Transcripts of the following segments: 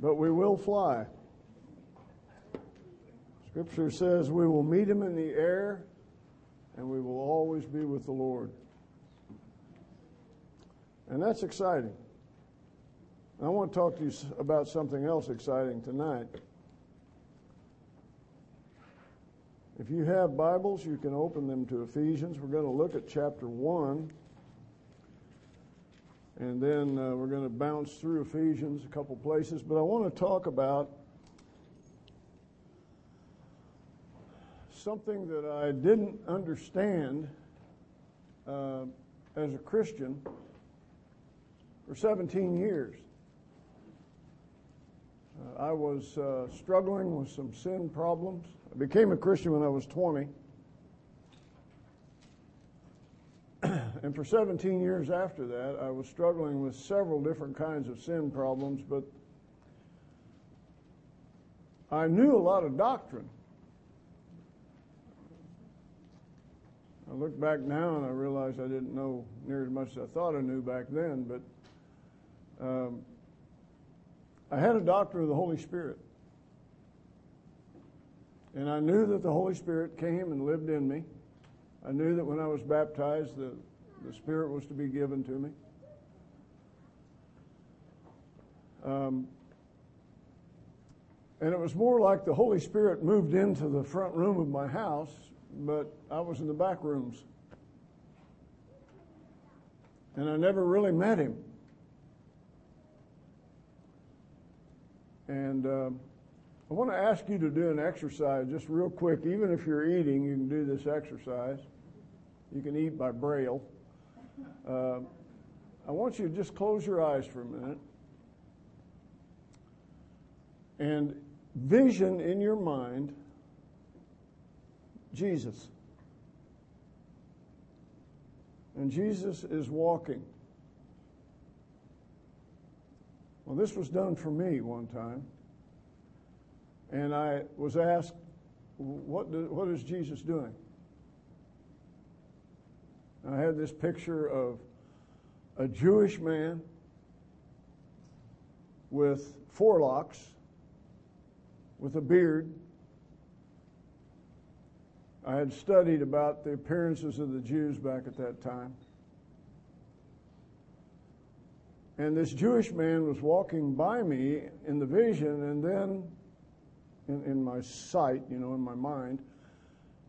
but we will fly. Scripture says we will meet him in the air and we will always be with the Lord. And that's exciting. I want to talk to you about something else exciting tonight. If you have Bibles, you can open them to Ephesians. We're going to look at chapter 1. And then uh, we're going to bounce through Ephesians a couple places. But I want to talk about something that I didn't understand uh, as a Christian for 17 years. Uh, I was uh, struggling with some sin problems. I became a Christian when I was 20. And for 17 years after that, I was struggling with several different kinds of sin problems, but I knew a lot of doctrine. I look back now and I realize I didn't know near as much as I thought I knew back then, but um, I had a doctrine of the Holy Spirit. And I knew that the Holy Spirit came and lived in me. I knew that when I was baptized, the, the Spirit was to be given to me. Um, and it was more like the Holy Spirit moved into the front room of my house, but I was in the back rooms. And I never really met him. And um, I want to ask you to do an exercise just real quick. Even if you're eating, you can do this exercise. You can eat by braille. Uh, I want you to just close your eyes for a minute and vision in your mind Jesus. And Jesus is walking. Well, this was done for me one time. And I was asked, what, do, what is Jesus doing? I had this picture of a Jewish man with forelocks, with a beard. I had studied about the appearances of the Jews back at that time. And this Jewish man was walking by me in the vision, and then in, in my sight, you know, in my mind.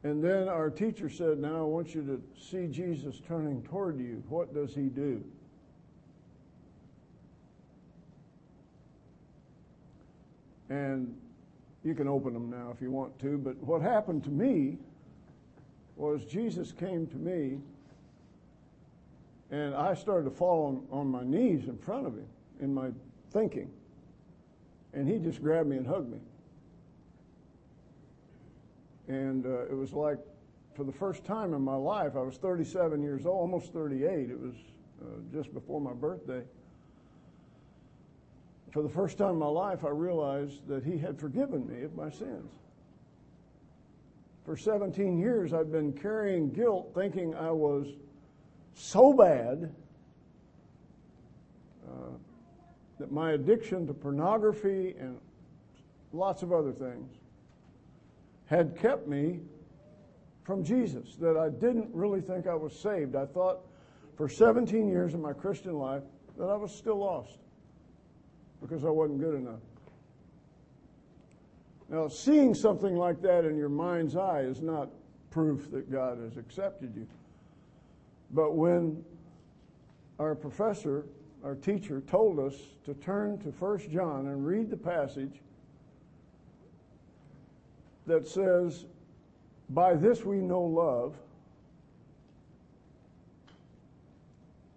And then our teacher said, Now I want you to see Jesus turning toward you. What does he do? And you can open them now if you want to, but what happened to me was Jesus came to me and I started to fall on, on my knees in front of him in my thinking. And he just grabbed me and hugged me. And uh, it was like, for the first time in my life, I was 37 years old, almost 38. It was uh, just before my birthday. For the first time in my life, I realized that he had forgiven me of my sins. For 17 years, I've been carrying guilt, thinking I was so bad uh, that my addiction to pornography and lots of other things had kept me from Jesus, that I didn't really think I was saved. I thought for 17 years of my Christian life that I was still lost because I wasn't good enough. Now, seeing something like that in your mind's eye is not proof that God has accepted you. But when our professor, our teacher, told us to turn to 1 John and read the passage that says, By this we know love,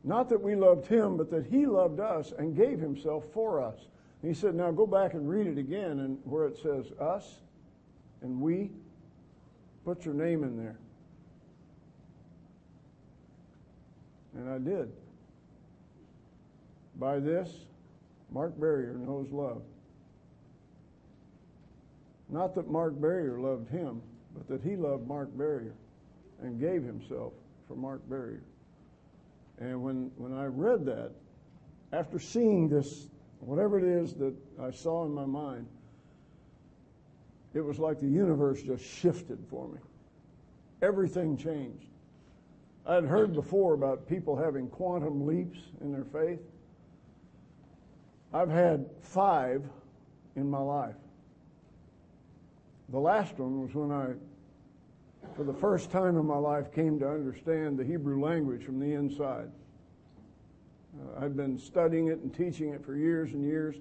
not that we loved him, but that he loved us and gave himself for us. And he said, Now go back and read it again, and where it says us and we, put your name in there. And I did. By this, Mark Barrier knows love. Not that Mark Barrier loved him, but that he loved Mark Barrier and gave himself for Mark Barrier. And when, when I read that, after seeing this whatever it is that I saw in my mind, it was like the universe just shifted for me. Everything changed. I had heard before about people having quantum leaps in their faith. I've had five in my life. The last one was when I, for the first time in my life, came to understand the Hebrew language from the inside. Uh, I'd been studying it and teaching it for years and years.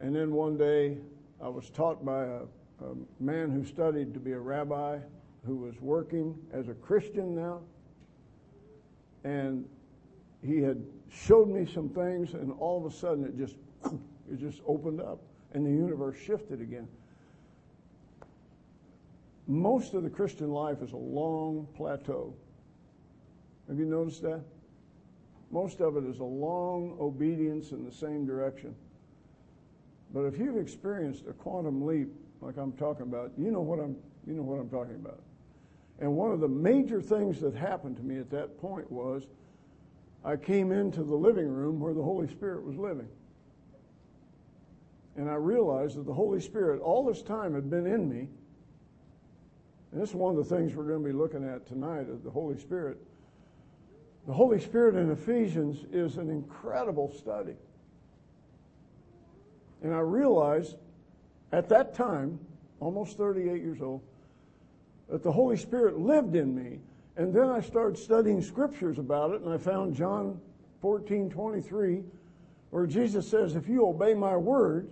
And then one day I was taught by a, a man who studied to be a rabbi who was working as a Christian now. And he had showed me some things, and all of a sudden it just it just opened up, and the universe shifted again. Most of the Christian life is a long plateau. Have you noticed that? Most of it is a long obedience in the same direction. But if you've experienced a quantum leap, like I'm talking about, you know what I'm, you know what I'm talking about. And one of the major things that happened to me at that point was I came into the living room where the Holy Spirit was living. And I realized that the Holy Spirit all this time had been in me. And this is one of the things we're going to be looking at tonight is the Holy Spirit. The Holy Spirit in Ephesians is an incredible study. And I realized at that time, almost 38 years old, that the Holy Spirit lived in me. And then I started studying scriptures about it, and I found John 14 23, where Jesus says, If you obey my word,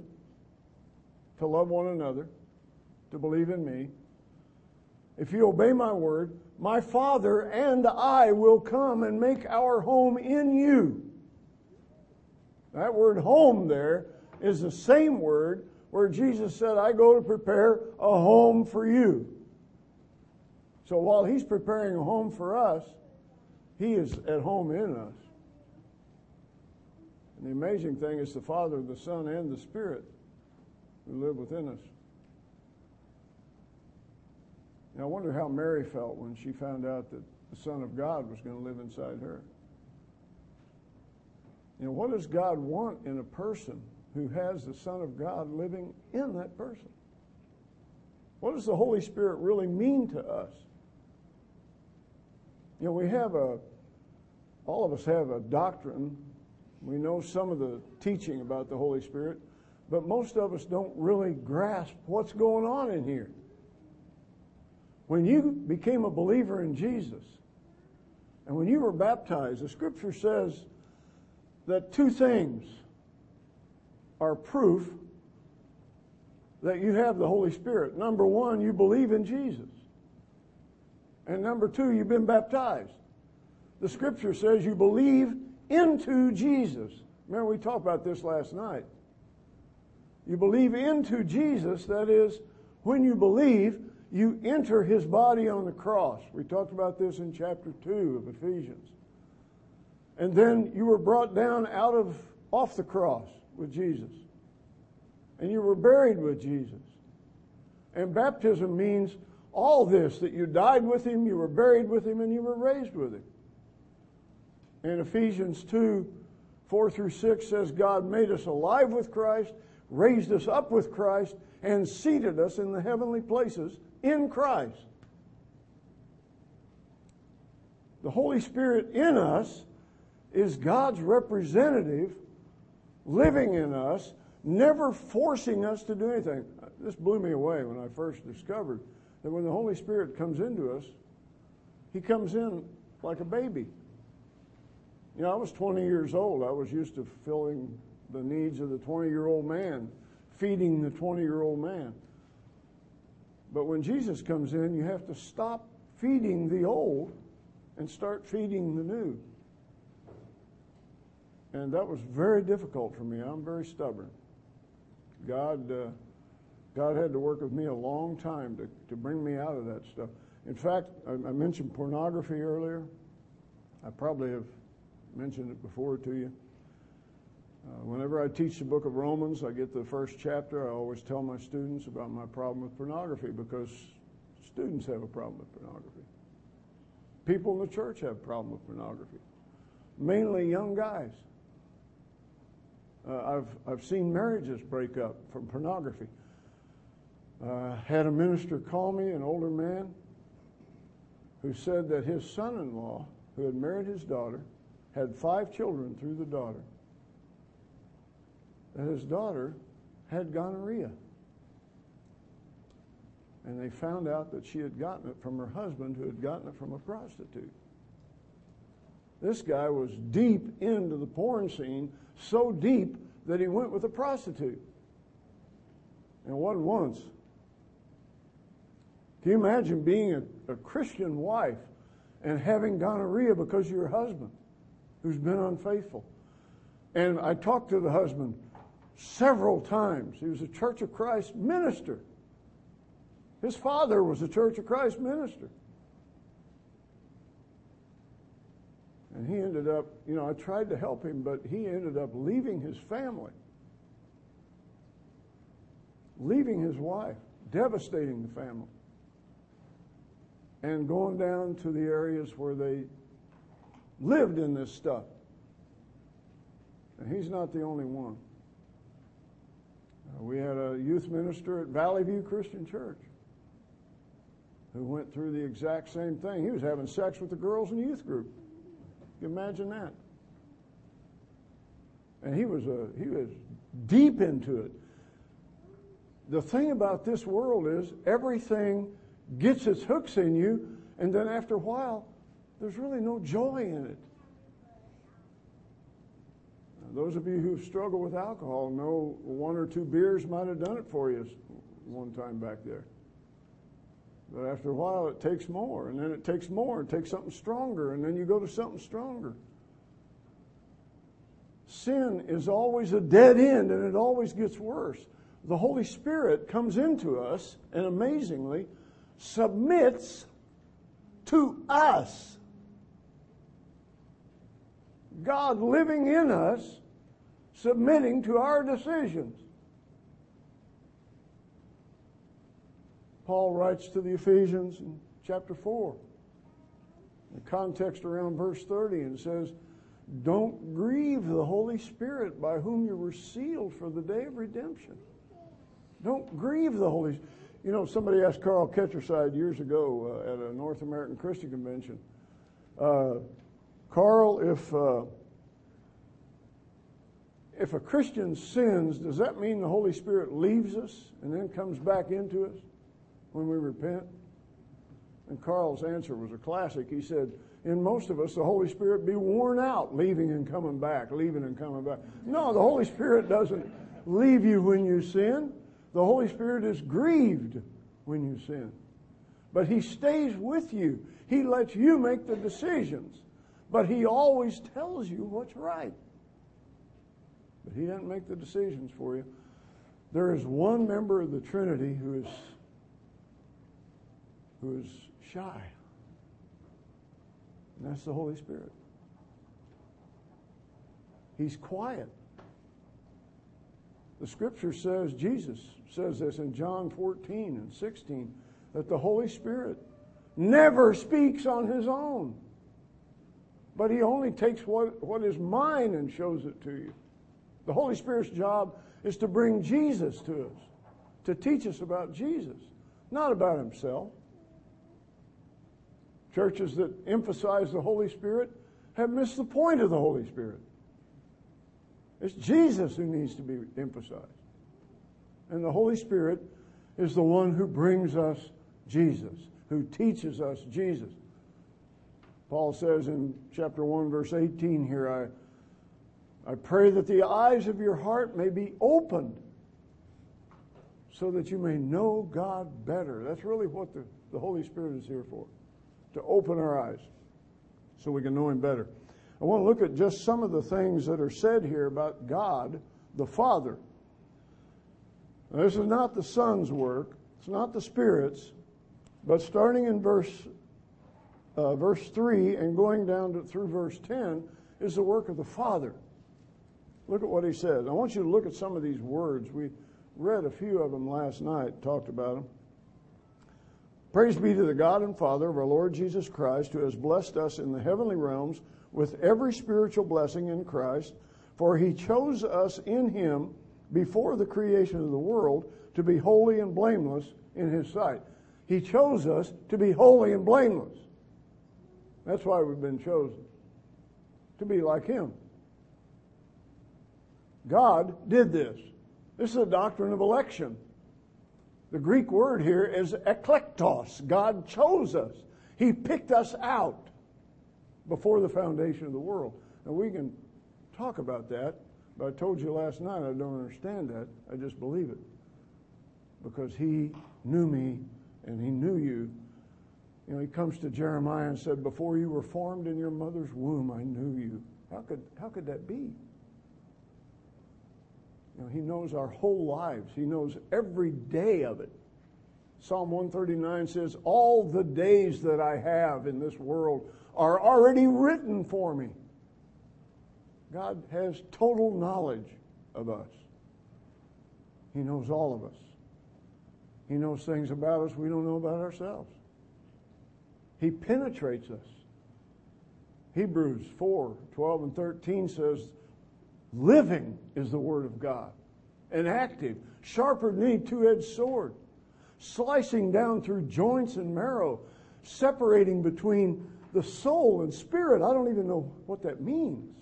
to love one another, to believe in me, if you obey my word, my Father and I will come and make our home in you. That word home there is the same word where Jesus said, I go to prepare a home for you. So while he's preparing a home for us, he is at home in us. And the amazing thing is the Father, the Son, and the Spirit who live within us. Now, I wonder how Mary felt when she found out that the Son of God was going to live inside her. You know, what does God want in a person who has the Son of God living in that person? What does the Holy Spirit really mean to us? You know, we have a, all of us have a doctrine. We know some of the teaching about the Holy Spirit, but most of us don't really grasp what's going on in here. When you became a believer in Jesus, and when you were baptized, the scripture says that two things are proof that you have the Holy Spirit. Number one, you believe in Jesus. And number two, you've been baptized. The scripture says you believe into Jesus. Remember, we talked about this last night. You believe into Jesus, that is, when you believe, you enter his body on the cross. We talked about this in chapter 2 of Ephesians. And then you were brought down out of off the cross with Jesus. And you were buried with Jesus. And baptism means all this that you died with him, you were buried with him, and you were raised with him. And Ephesians 2 4 through 6 says, God made us alive with Christ, raised us up with Christ, and seated us in the heavenly places in Christ. The Holy Spirit in us is God's representative living in us, never forcing us to do anything. This blew me away when I first discovered that when the Holy Spirit comes into us, He comes in like a baby. You know, I was 20 years old. I was used to filling the needs of the 20 year old man, feeding the 20 year old man. But when Jesus comes in, you have to stop feeding the old and start feeding the new. And that was very difficult for me. I'm very stubborn. God, uh, God had to work with me a long time to, to bring me out of that stuff. In fact, I, I mentioned pornography earlier. I probably have mentioned it before to you. Uh, whenever I teach the book of Romans, I get the first chapter. I always tell my students about my problem with pornography because students have a problem with pornography. People in the church have a problem with pornography, mainly young guys. Uh, I've, I've seen marriages break up from pornography. Uh, had a minister call me, an older man, who said that his son in law, who had married his daughter, had five children through the daughter, that his daughter had gonorrhea. And they found out that she had gotten it from her husband, who had gotten it from a prostitute. This guy was deep into the porn scene, so deep that he went with a prostitute. And wasn't once. Can you imagine being a, a Christian wife and having gonorrhea because of your husband who's been unfaithful? And I talked to the husband several times. He was a Church of Christ minister. His father was a Church of Christ minister. And he ended up, you know, I tried to help him, but he ended up leaving his family, leaving his wife, devastating the family, and going down to the areas where they lived in this stuff. And he's not the only one. We had a youth minister at Valley View Christian Church who went through the exact same thing. He was having sex with the girls in the youth group. You imagine that? And he was a he was deep into it. The thing about this world is everything gets its hooks in you, and then after a while, there's really no joy in it. Those of you who struggle with alcohol know one or two beers might have done it for you one time back there. But after a while, it takes more, and then it takes more, it takes something stronger, and then you go to something stronger. Sin is always a dead end, and it always gets worse. The Holy Spirit comes into us and amazingly submits to us. God living in us, submitting to our decisions. Paul writes to the Ephesians in chapter 4. The context around verse 30 and says, Don't grieve the Holy Spirit by whom you were sealed for the day of redemption. Don't grieve the Holy Spirit. You know, somebody asked Carl Ketcherside years ago uh, at a North American Christian convention, uh, Carl, if uh, if a Christian sins, does that mean the Holy Spirit leaves us and then comes back into us? when we repent? And Carl's answer was a classic. He said, In most of us, the Holy Spirit be worn out, leaving and coming back, leaving and coming back. No, the Holy Spirit doesn't leave you when you sin. The Holy Spirit is grieved when you sin. But He stays with you. He lets you make the decisions. But He always tells you what's right. But He doesn't make the decisions for you. There is one member of the Trinity who is who's shy. And that's the Holy Spirit. He's quiet. The scripture says, Jesus says this in John 14 and 16, that the Holy Spirit never speaks on his own, but he only takes what, what is mine and shows it to you. The Holy Spirit's job is to bring Jesus to us, to teach us about Jesus, not about himself. Churches that emphasize the Holy Spirit have missed the point of the Holy Spirit. It's Jesus who needs to be emphasized. And the Holy Spirit is the one who brings us Jesus, who teaches us Jesus. Paul says in chapter 1, verse 18 here, I, I pray that the eyes of your heart may be opened so that you may know God better. That's really what the, the Holy Spirit is here for to open our eyes so we can know Him better. I want to look at just some of the things that are said here about God, the Father. Now, this is not the Son's work, it's not the Spirit's, but starting in verse, uh, verse 3 and going down to, through verse 10 is the work of the Father. Look at what he says. I want you to look at some of these words. We read a few of them last night, talked about them. Praise be to the God and Father of our Lord Jesus Christ, who has blessed us in the heavenly realms with every spiritual blessing in Christ. For he chose us in him before the creation of the world to be holy and blameless in his sight. He chose us to be holy and blameless. That's why we've been chosen. To be like him. God did this. This is a doctrine of election. The Greek word here is eklektos. God chose us. He picked us out before the foundation of the world. Now we can talk about that, but I told you last night I don't understand that. I just believe it. Because he knew me and he knew you. You know, he comes to Jeremiah and said, Before you were formed in your mother's womb, I knew you. How could, how could that be? Know, he knows our whole lives. He knows every day of it. Psalm 139 says, All the days that I have in this world are already written for me. God has total knowledge of us. He knows all of us. He knows things about us we don't know about ourselves. He penetrates us. Hebrews 4 12 and 13 says, Living is the Word of God, and active, sharper than any two edged sword, slicing down through joints and marrow, separating between the soul and spirit. I don't even know what that means.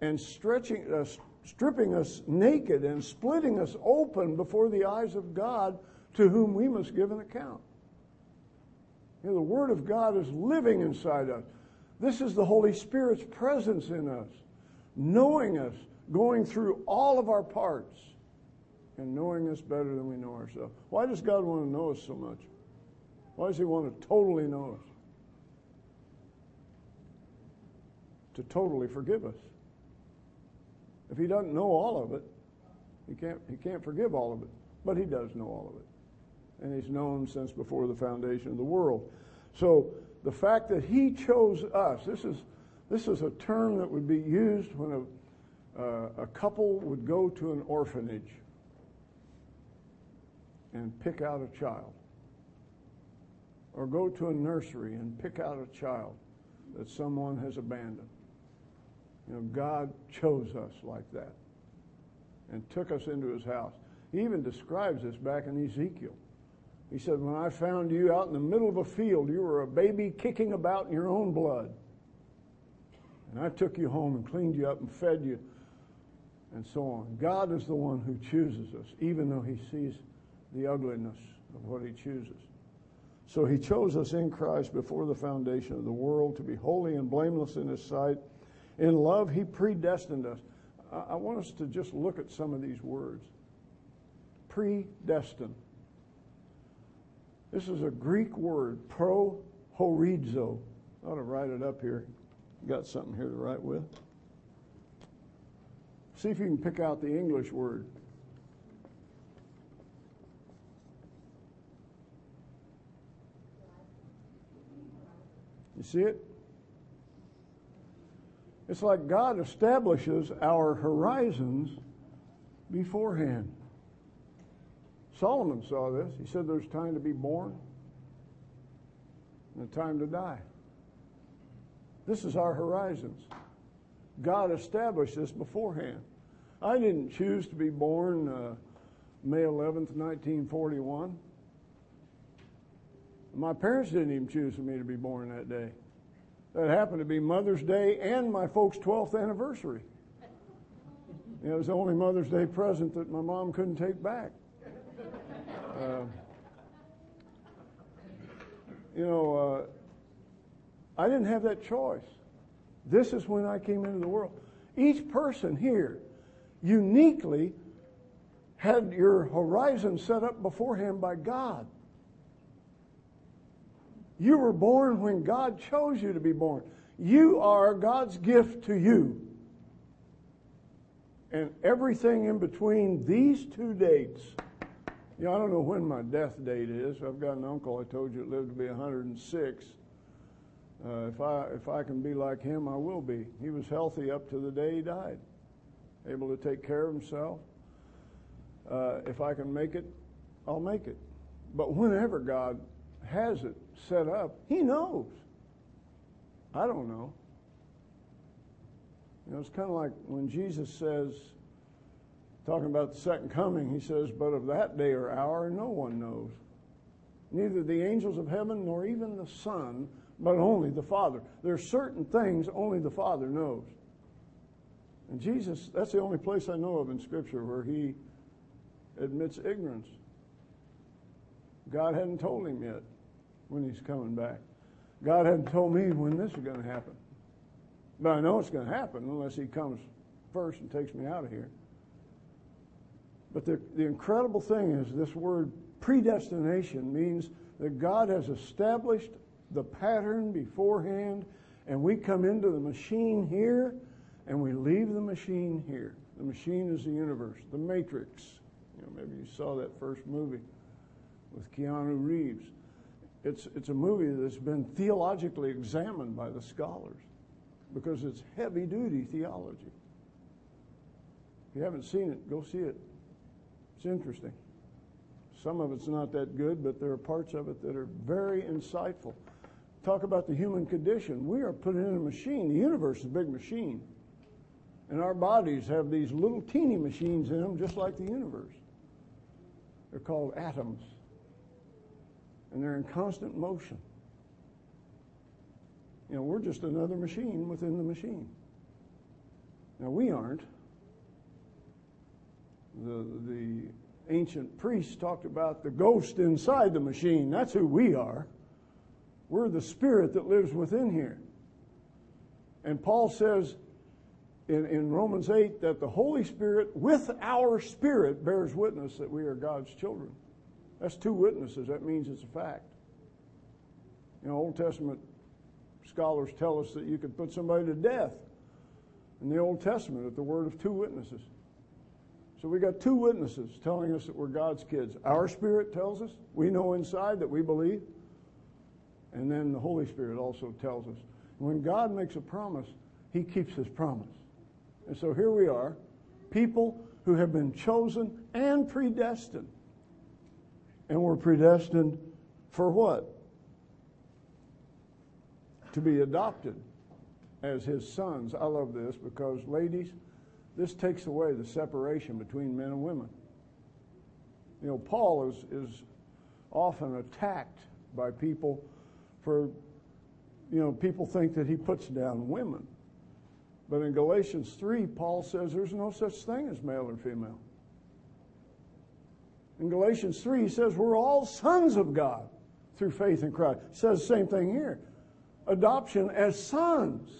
And stretching, uh, stripping us naked and splitting us open before the eyes of God to whom we must give an account. You know, the Word of God is living inside us. This is the Holy Spirit's presence in us, knowing us, going through all of our parts, and knowing us better than we know ourselves. Why does God want to know us so much? Why does He want to totally know us? To totally forgive us. If He doesn't know all of it, He can't, he can't forgive all of it. But He does know all of it. And He's known since before the foundation of the world. So the fact that he chose us, this is, this is a term that would be used when a, uh, a couple would go to an orphanage and pick out a child, or go to a nursery and pick out a child that someone has abandoned. You know, God chose us like that and took us into his house. He even describes this back in Ezekiel. He said, When I found you out in the middle of a field, you were a baby kicking about in your own blood. And I took you home and cleaned you up and fed you and so on. God is the one who chooses us, even though he sees the ugliness of what he chooses. So he chose us in Christ before the foundation of the world to be holy and blameless in his sight. In love, he predestined us. I want us to just look at some of these words. Predestined. This is a Greek word, pro horizo. I ought to write it up here. Got something here to write with. See if you can pick out the English word. You see it? It's like God establishes our horizons beforehand. Solomon saw this. He said there's time to be born and a time to die. This is our horizons. God established this beforehand. I didn't choose to be born uh, May 11th, 1941. My parents didn't even choose for me to be born that day. That happened to be Mother's Day and my folks' 12th anniversary. It was the only Mother's Day present that my mom couldn't take back. Uh, you know, uh, I didn't have that choice. This is when I came into the world. Each person here uniquely had your horizon set up beforehand by God. You were born when God chose you to be born. You are God's gift to you. And everything in between these two dates know, I don't know when my death date is. I've got an uncle I told you lived to be 106. Uh, if I if I can be like him, I will be. He was healthy up to the day he died, able to take care of himself. Uh, if I can make it, I'll make it. But whenever God has it set up, He knows. I don't know. You know, it's kind of like when Jesus says, talking about the second coming, he says, But of that day or hour no one knows. Neither the angels of heaven nor even the Son, but only the Father. There are certain things only the Father knows. And Jesus, that's the only place I know of in Scripture where he admits ignorance. God hadn't told him yet when he's coming back. God hadn't told me when this is going to happen. But I know it's going to happen unless he comes first and takes me out of here. But the, the incredible thing is this word predestination means that God has established the pattern beforehand, and we come into the machine here and we leave the machine here. The machine is the universe, the matrix. You know, maybe you saw that first movie with Keanu Reeves. It's, it's a movie that's been theologically examined by the scholars because it's heavy duty theology. If you haven't seen it, go see it. It's interesting. Some of it's not that good, but there are parts of it that are very insightful. Talk about the human condition. We are put in a machine. The universe is a big machine. And our bodies have these little teeny machines in them, just like the universe. They're called atoms. And they're in constant motion. You know, we're just another machine within the machine. Now, we aren't. The, the ancient priests talked about the ghost inside the machine. That's who we are. We're the spirit that lives within here. And Paul says in, in Romans 8 that the Holy Spirit, with our spirit, bears witness that we are God's children. That's two witnesses. That means it's a fact. You know, Old Testament scholars tell us that you could put somebody to death in the Old Testament at the word of two witnesses. So we got two witnesses telling us that we're God's kids. Our spirit tells us, we know inside that we believe, and then the Holy Spirit also tells us. When God makes a promise, he keeps his promise. And so here we are, people who have been chosen and predestined. And we're predestined for what? To be adopted as his sons. I love this because, ladies, this takes away the separation between men and women. You know, Paul is, is often attacked by people for, you know, people think that he puts down women. But in Galatians 3, Paul says there's no such thing as male or female. In Galatians 3, he says we're all sons of God through faith in Christ. He says the same thing here. Adoption as sons.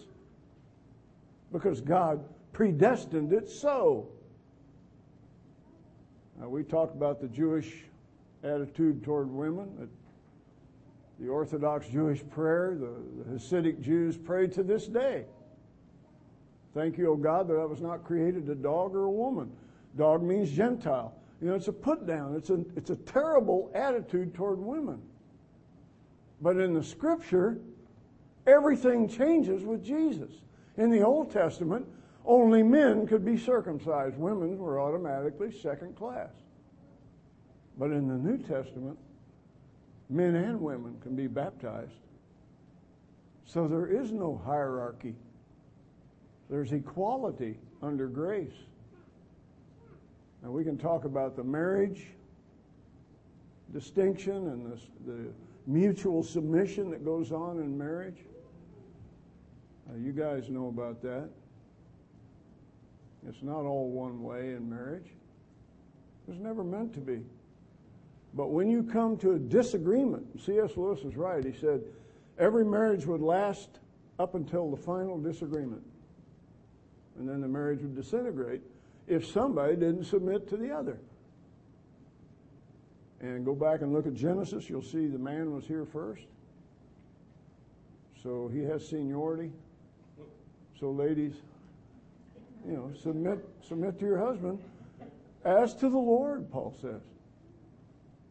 Because God predestined it so. Now, we talked about the Jewish attitude toward women, the Orthodox Jewish prayer, the, the Hasidic Jews pray to this day. Thank you, O God, that I was not created a dog or a woman. Dog means Gentile. You know, it's a put down. It's a, it's a terrible attitude toward women. But in the scripture, everything changes with Jesus. In the Old Testament, only men could be circumcised. Women were automatically second class. But in the New Testament, men and women can be baptized. So there is no hierarchy. There's equality under grace. Now we can talk about the marriage distinction and the, the mutual submission that goes on in marriage. Uh, you guys know about that. It's not all one way in marriage. It was never meant to be. But when you come to a disagreement, C.S. Lewis is right. He said every marriage would last up until the final disagreement. And then the marriage would disintegrate if somebody didn't submit to the other. And go back and look at Genesis, you'll see the man was here first. So he has seniority. So, ladies, you know, submit, submit to your husband as to the Lord, Paul says.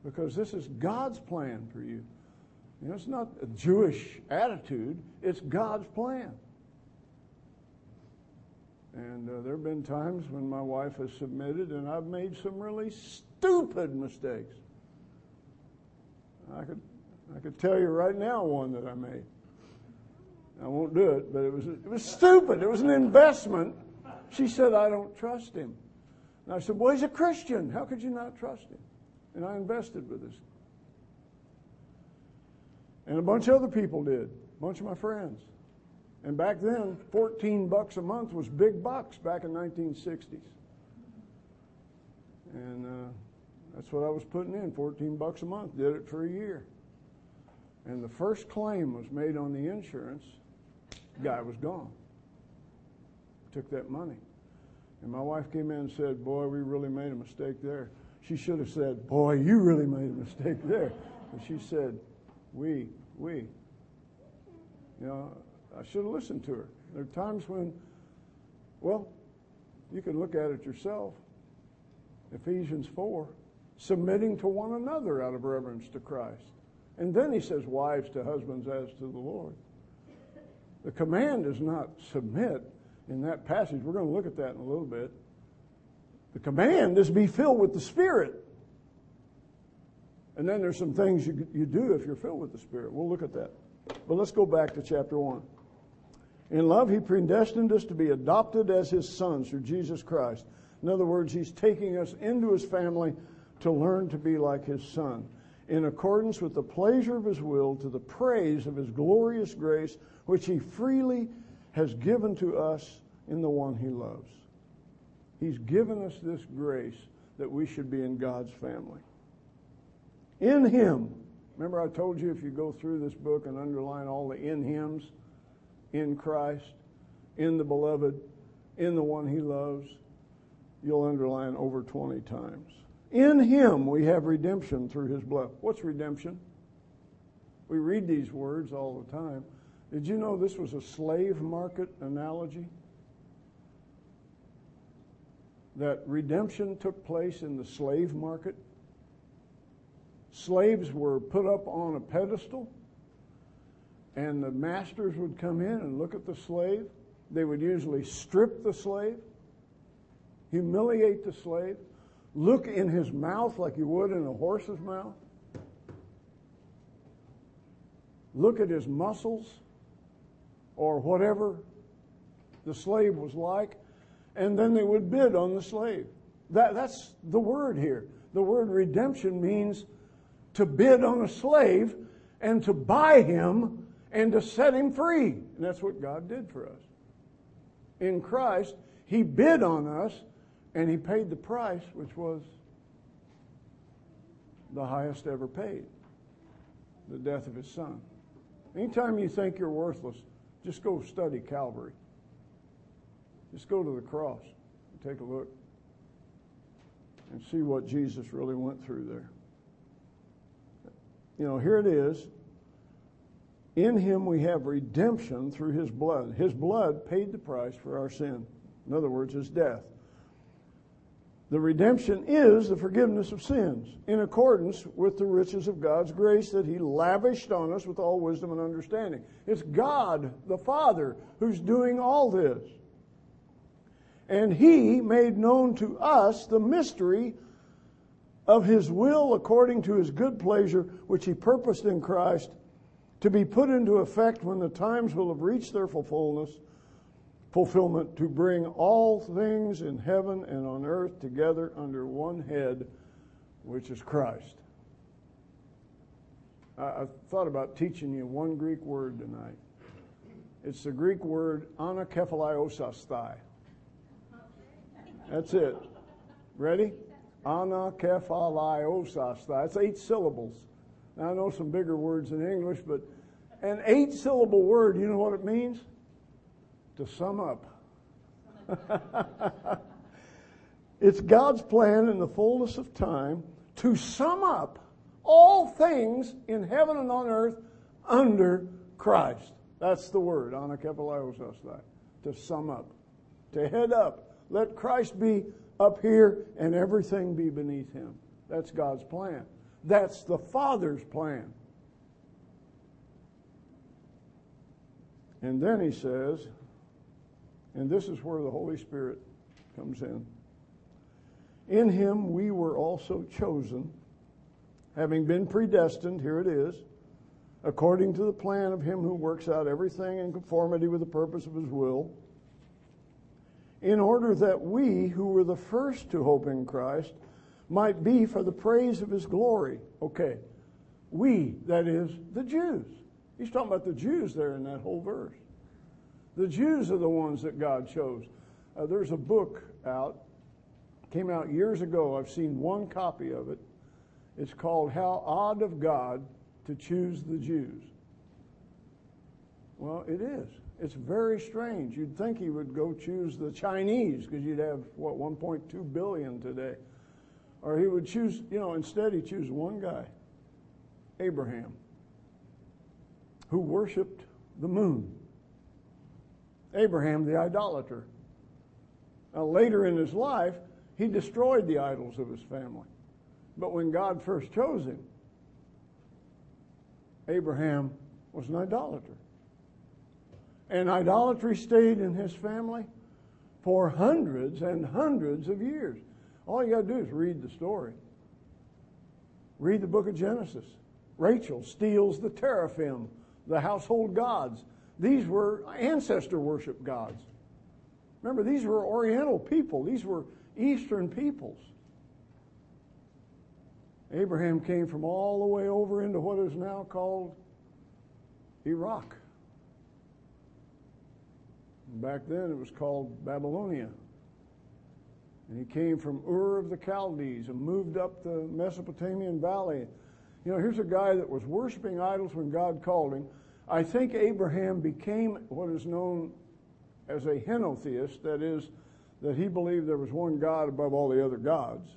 Because this is God's plan for you. You know, it's not a Jewish attitude, it's God's plan. And uh, there have been times when my wife has submitted, and I've made some really stupid mistakes. I could, I could tell you right now one that I made. I won't do it, but it was, it was stupid. It was an investment. She said, I don't trust him. And I said, Well, he's a Christian. How could you not trust him? And I invested with this. And a bunch of other people did, a bunch of my friends. And back then, 14 bucks a month was big bucks back in 1960s. And uh, that's what I was putting in, 14 bucks a month. Did it for a year. And the first claim was made on the insurance. Guy was gone. Took that money. And my wife came in and said, Boy, we really made a mistake there. She should have said, Boy, you really made a mistake there. But she said, We, we. You know, I should have listened to her. There are times when, well, you can look at it yourself. Ephesians 4, submitting to one another out of reverence to Christ. And then he says, Wives to husbands as to the Lord. The command is not submit in that passage. We're going to look at that in a little bit. The command is be filled with the Spirit. And then there's some things you, you do if you're filled with the Spirit. We'll look at that. But let's go back to chapter 1. In love, he predestined us to be adopted as his sons through Jesus Christ. In other words, he's taking us into his family to learn to be like his son, in accordance with the pleasure of his will, to the praise of his glorious grace, which he freely has given to us in the one he loves. He's given us this grace that we should be in God's family. In him, remember I told you if you go through this book and underline all the in hymns, in Christ, in the beloved, in the one he loves, you'll underline over 20 times. In him we have redemption through his blood. What's redemption? We read these words all the time. Did you know this was a slave market analogy? That redemption took place in the slave market. Slaves were put up on a pedestal and the masters would come in and look at the slave. They would usually strip the slave, humiliate the slave, look in his mouth like you would in a horse's mouth, look at his muscles or whatever the slave was like, and then they would bid on the slave. That, that's the word here. The word redemption means to bid on a slave and to buy him and to set him free. And that's what God did for us. In Christ, He bid on us and He paid the price, which was the highest ever paid the death of His Son. Anytime you think you're worthless, just go study Calvary. Just go to the cross and take a look and see what Jesus really went through there. You know, here it is in him we have redemption through his blood. His blood paid the price for our sin. In other words, his death. The redemption is the forgiveness of sins in accordance with the riches of God's grace that He lavished on us with all wisdom and understanding. It's God, the Father, who's doing all this. And He made known to us the mystery of His will according to His good pleasure, which He purposed in Christ to be put into effect when the times will have reached their fulfillment, fulfillment to bring all things in heaven and on earth together under one head, which is Christ. I, thought about teaching you one Greek word tonight. It's the Greek word anakephaliosastai. That's it. Ready? Anakephaliosastai. That's eight syllables. Now, I know some bigger words in English, but an eight syllable word, you know what it means? To sum up. it's God's plan in the fullness of time to sum up all things in heaven and on earth under Christ. That's the word, anakepaliosostai, to sum up, to head up. Let Christ be up here and everything be beneath him. That's God's plan. That's the Father's plan. And then he says, and this is where the Holy Spirit comes in. In him we were also chosen, having been predestined, here it is, according to the plan of him who works out everything in conformity with the purpose of his will, in order that we who were the first to hope in Christ might be for the praise of his glory. Okay. We, that is, the Jews. He's talking about the Jews there in that whole verse. The Jews are the ones that God chose. Uh, there's a book out, came out years ago. I've seen one copy of it. It's called How Odd of God to Choose the Jews. Well, it is. It's very strange. You'd think he would go choose the Chinese because you'd have, what, 1.2 billion today. Or he would choose, you know, instead he choose one guy, Abraham, who worshiped the moon. Abraham, the idolater. Now, later in his life, he destroyed the idols of his family. But when God first chose him, Abraham was an idolater. And idolatry stayed in his family for hundreds and hundreds of years. All you got to do is read the story. Read the book of Genesis. Rachel steals the teraphim, the household gods. These were ancestor worship gods. Remember, these were Oriental people, these were Eastern peoples. Abraham came from all the way over into what is now called Iraq. Back then it was called Babylonia. And he came from Ur of the Chaldees and moved up the Mesopotamian valley. You know, here's a guy that was worshiping idols when God called him. I think Abraham became what is known as a henotheist, that is, that he believed there was one God above all the other gods.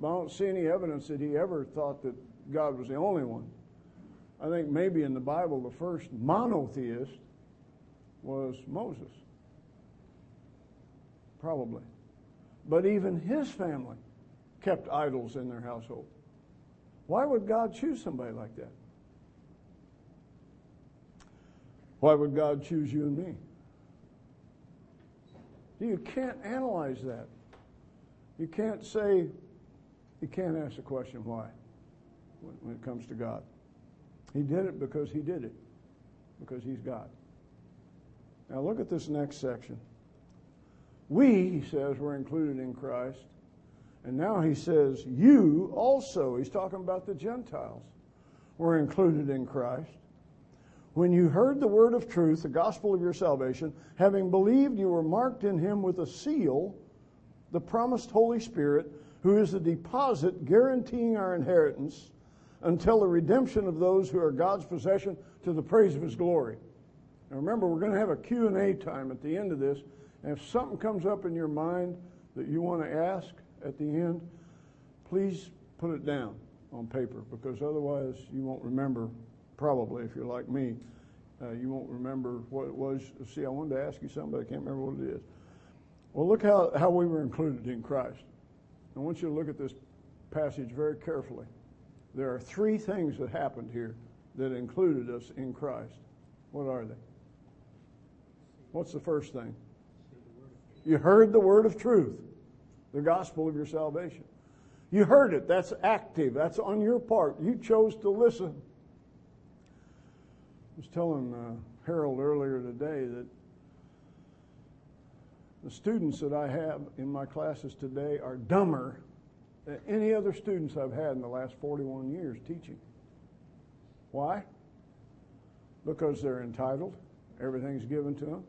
But I don't see any evidence that he ever thought that God was the only one. I think maybe in the Bible the first monotheist was Moses. Probably. But even his family kept idols in their household. Why would God choose somebody like that? Why would God choose you and me? You can't analyze that. You can't say, you can't ask the question why when it comes to God. He did it because he did it, because he's God. Now look at this next section. We, he says, were included in Christ. And now he says, you also, he's talking about the Gentiles, were included in Christ. When you heard the word of truth, the gospel of your salvation, having believed, you were marked in him with a seal, the promised Holy Spirit, who is the deposit guaranteeing our inheritance until the redemption of those who are God's possession to the praise of his glory. Now remember, we're going to have a Q&A time at the end of this. And if something comes up in your mind that you want to ask at the end, please put it down on paper because otherwise you won't remember, probably, if you're like me, uh, you won't remember what it was. See, I wanted to ask you something, but I can't remember what it is. Well, look how, how we were included in Christ. I want you to look at this passage very carefully. There are three things that happened here that included us in Christ. What are they? What's the first thing? You heard the word of truth, the gospel of your salvation. You heard it. That's active. That's on your part. You chose to listen. I was telling uh, Harold earlier today that the students that I have in my classes today are dumber than any other students I've had in the last 41 years teaching. Why? Because they're entitled, everything's given to them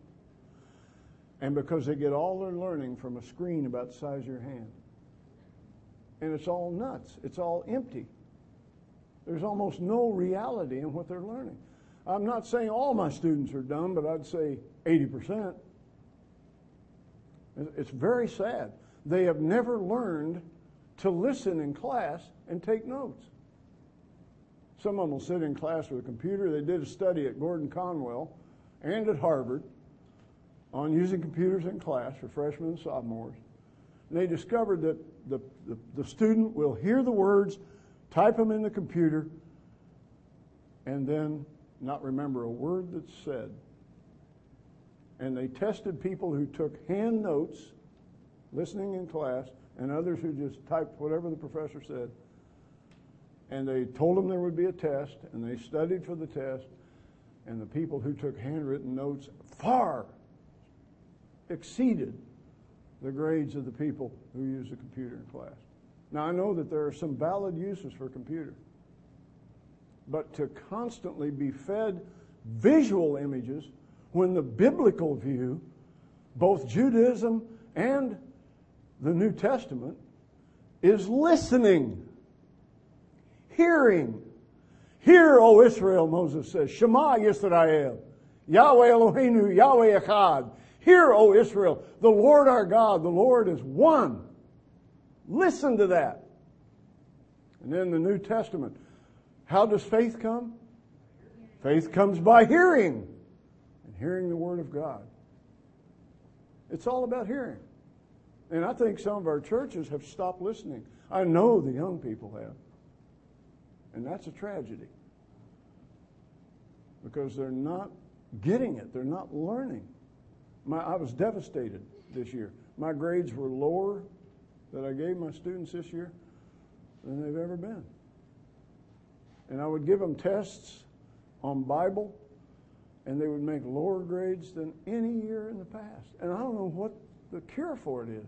and because they get all their learning from a screen about the size of your hand. And it's all nuts, it's all empty. There's almost no reality in what they're learning. I'm not saying all my students are dumb, but I'd say 80%. It's very sad. They have never learned to listen in class and take notes. Some of them will sit in class with a computer. They did a study at Gordon Conwell and at Harvard on using computers in class for freshmen and sophomores. And they discovered that the, the, the student will hear the words, type them in the computer, and then not remember a word that's said. And they tested people who took hand notes, listening in class, and others who just typed whatever the professor said. And they told them there would be a test, and they studied for the test, and the people who took handwritten notes far exceeded the grades of the people who use a computer in class. Now, I know that there are some valid uses for computer, but to constantly be fed visual images when the biblical view, both Judaism and the New Testament, is listening, hearing. Hear, O Israel, Moses says, Shema Yisrael, Yahweh Eloheinu, Yahweh Echad. Hear, O Israel, the Lord our God, the Lord is one. Listen to that. And then the New Testament. How does faith come? Faith comes by hearing, and hearing the Word of God. It's all about hearing. And I think some of our churches have stopped listening. I know the young people have. And that's a tragedy. Because they're not getting it, they're not learning. My, I was devastated this year. My grades were lower that I gave my students this year than they've ever been. And I would give them tests on Bible, and they would make lower grades than any year in the past. And I don't know what the cure for it is.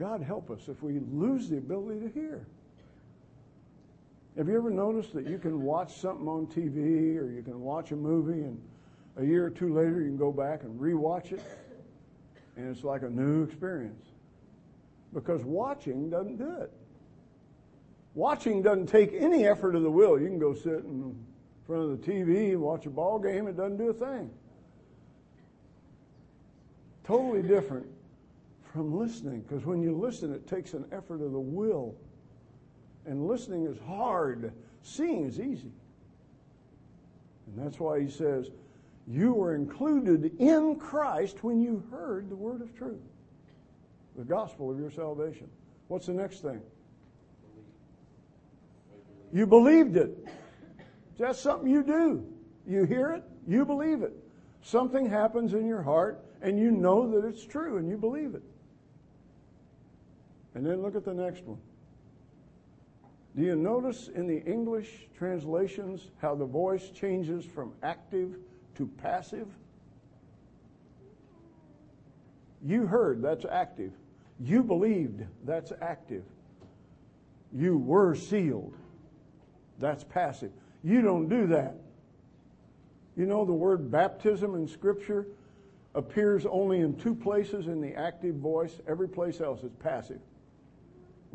God help us if we lose the ability to hear. Have you ever noticed that you can watch something on TV or you can watch a movie and a year or two later you can go back and rewatch it and it's like a new experience? Because watching doesn't do it. Watching doesn't take any effort of the will. You can go sit in front of the TV and watch a ball game, it doesn't do a thing. Totally different from listening, because when you listen, it takes an effort of the will. And listening is hard, seeing is easy. And that's why he says, You were included in Christ when you heard the word of truth, the gospel of your salvation. What's the next thing? You believed it. That's something you do. You hear it, you believe it. Something happens in your heart, and you know that it's true, and you believe it. And then look at the next one. Do you notice in the English translations how the voice changes from active to passive? You heard, that's active. You believed, that's active. You were sealed, that's passive. You don't do that. You know, the word baptism in Scripture appears only in two places in the active voice, every place else is passive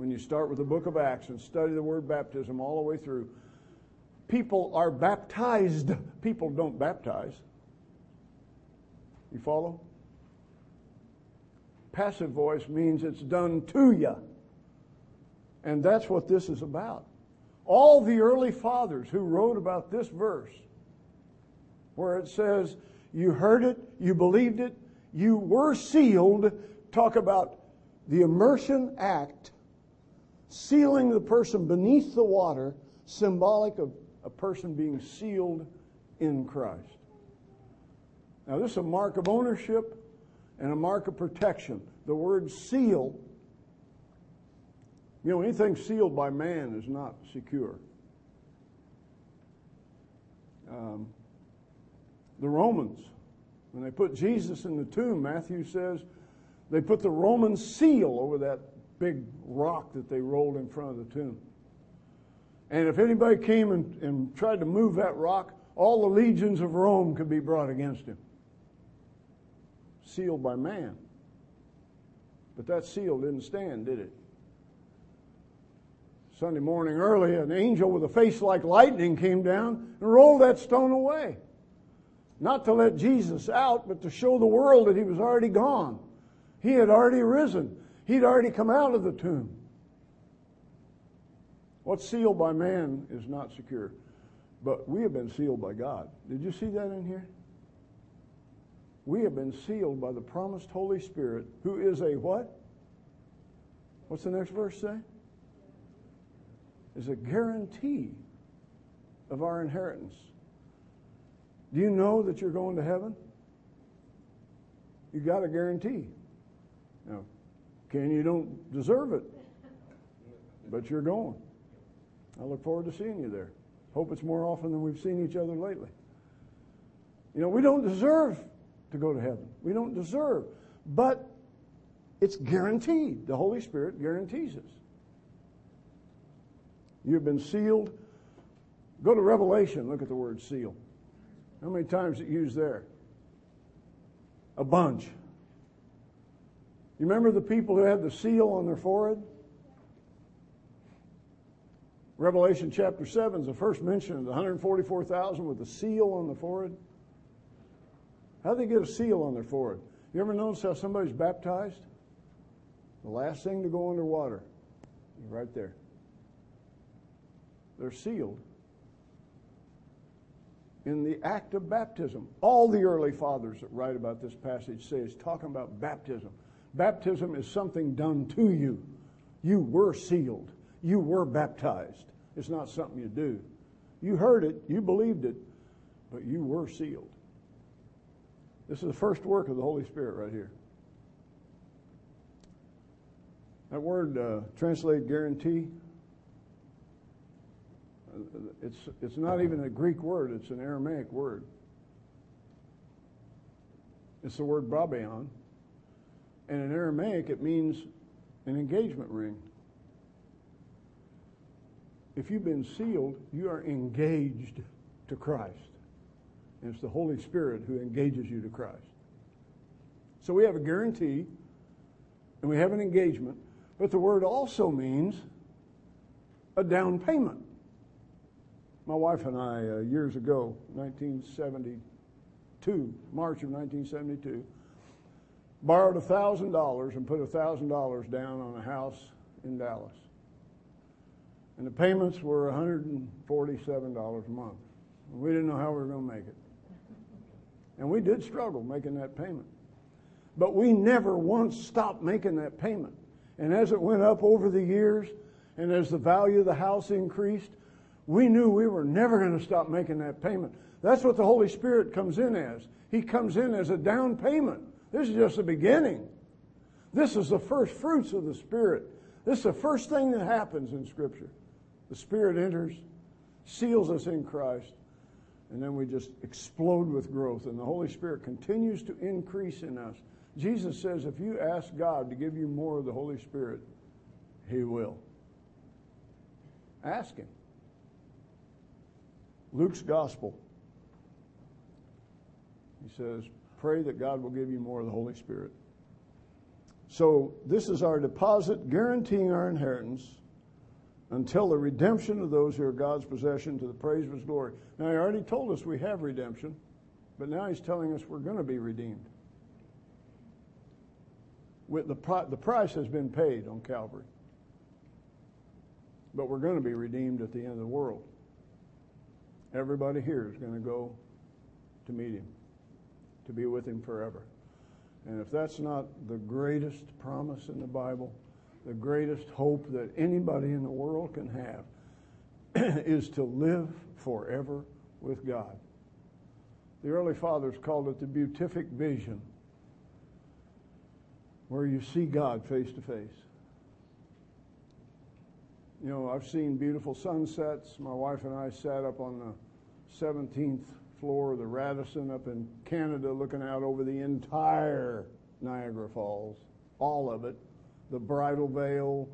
when you start with the book of Acts and study the word baptism all the way through, people are baptized. People don't baptize. You follow? Passive voice means it's done to you. And that's what this is about. All the early fathers who wrote about this verse, where it says, You heard it, you believed it, you were sealed, talk about the immersion act sealing the person beneath the water, symbolic of a person being sealed in Christ. Now, this is a mark of ownership and a mark of protection. The word seal, you know, anything sealed by man is not secure. Um, the Romans, when they put Jesus in the tomb, Matthew says they put the Roman seal over that big rock that they rolled in front of the tomb. And if anybody came and, and tried to move that rock, all the legions of Rome could be brought against him. Sealed by man. But that seal didn't stand, did it? Sunday morning early, an angel with a face like lightning came down and rolled that stone away. Not to let Jesus out, but to show the world that he was already gone. He had already risen. He'd already come out of the tomb. What's sealed by man is not secure. But we have been sealed by God. Did you see that in here? We have been sealed by the promised Holy Spirit, who is a what? What's the next verse say? Is a guarantee of our inheritance. Do you know that you're going to heaven? You got a guarantee. Now, Ken, you don't deserve it. but you're going. I look forward to seeing you there. Hope it's more often than we've seen each other lately. You know, we don't deserve to go to heaven. We don't deserve. But it's guaranteed. The Holy Spirit guarantees us. You've been sealed. Go to Revelation, look at the word seal. How many times it used there? A bunch. You remember the people who had the seal on their forehead? Revelation chapter 7 is the first mention of the 144,000 with the seal on the forehead. How do they get a seal on their forehead? You ever notice how somebody's baptized? The last thing to go underwater, right there. They're sealed in the act of baptism. All the early fathers that write about this passage say it's talking about baptism. Baptism is something done to you. You were sealed. You were baptized. It's not something you do. You heard it, you believed it, but you were sealed. This is the first work of the Holy Spirit right here. That word uh, translated guarantee, it's, it's not even a Greek word, it's an Aramaic word. It's the word arrabon. And in Aramaic, it means an engagement ring. If you've been sealed, you are engaged to Christ. And it's the Holy Spirit who engages you to Christ. So we have a guarantee and we have an engagement, but the word also means a down payment. My wife and I, uh, years ago, 1972, March of 1972, borrowed $1,000 and put $1,000 down on a house in Dallas. And the payments were $147 a month. We didn't know how we were going to make it. And we did struggle making that payment. But we never once stopped making that payment. And as it went up over the years, and as the value of the house increased, we knew we were never going to stop making that payment. That's what the Holy Spirit comes in as. He comes in as a down payment. This is just the beginning. This is the first fruits of the Spirit. This is the first thing that happens in Scripture. The Spirit enters, seals us in Christ, and then we just explode with growth. And the Holy Spirit continues to increase in us. Jesus says if you ask God to give you more of the Holy Spirit, He will. Ask Him. Luke's Gospel. He says, pray that God will give you more of the Holy Spirit. So, this is our deposit guaranteeing our inheritance until the redemption of those who are God's possession to the praise of his glory. Now, he already told us we have redemption, but now he's telling us we're going to be redeemed. With the, the price has been paid on Calvary, but we're going to be redeemed at the end of the world. Everybody here is going to go to meet him, to be with him forever. And if that's not the greatest promise in the Bible, the greatest hope that anybody in the world can have is to live forever with God. The early fathers called it the beatific vision, where you see God face to face. You know, I've seen beautiful sunsets. My wife and I sat up on the 17th floor of the Radisson up in Canada looking out over the entire Niagara Falls, all of it the Bridal Veil,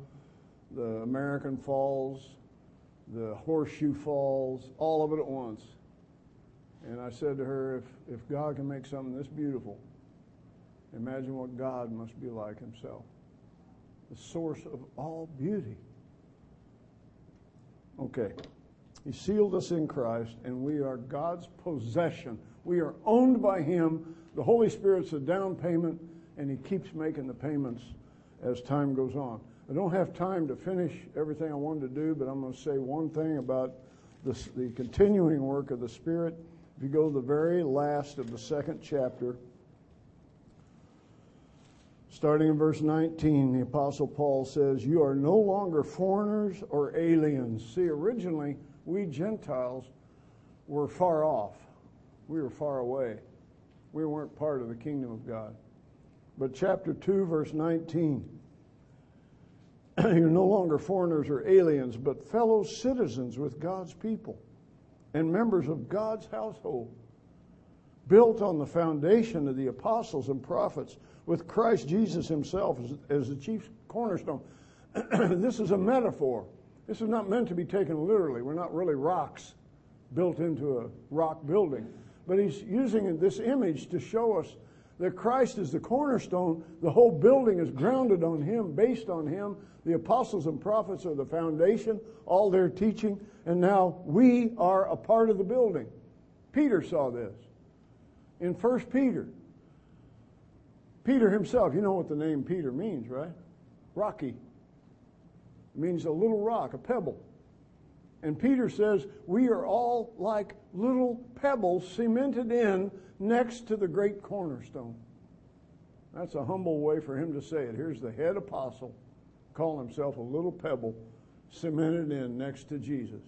the American Falls, the Horseshoe Falls, all of it at once. And I said to her, if, if God can make something this beautiful, imagine what God must be like himself. The source of all beauty. Okay. He sealed us in Christ, and we are God's possession. We are owned by Him. The Holy Spirit's a down payment, and He keeps making the payments as time goes on. I don't have time to finish everything I wanted to do, but I'm going to say one thing about the continuing work of the Spirit. If you go to the very last of the second chapter, starting in verse 19, the Apostle Paul says, You are no longer foreigners or aliens. See, originally, we Gentiles were far off, we were far away. We weren't part of the kingdom of God. But chapter 2, verse 19, You're no longer foreigners or aliens, but fellow citizens with God's people and members of God's household, built on the foundation of the apostles and prophets, with Christ Jesus himself as, as the chief cornerstone. this is a metaphor. This is not meant to be taken literally. We're not really rocks built into a rock building. But he's using this image to show us that Christ is the cornerstone. The whole building is grounded on him, based on him. The apostles and prophets are the foundation, all their teaching, and now we are a part of the building. Peter saw this in 1 Peter. Peter himself, you know what the name Peter means, right? Rocky. It means a little rock, a pebble. And Peter says, We are all like little pebbles cemented in next to the great cornerstone. That's a humble way for him to say it. Here's the head apostle calling himself a little pebble cemented in next to Jesus.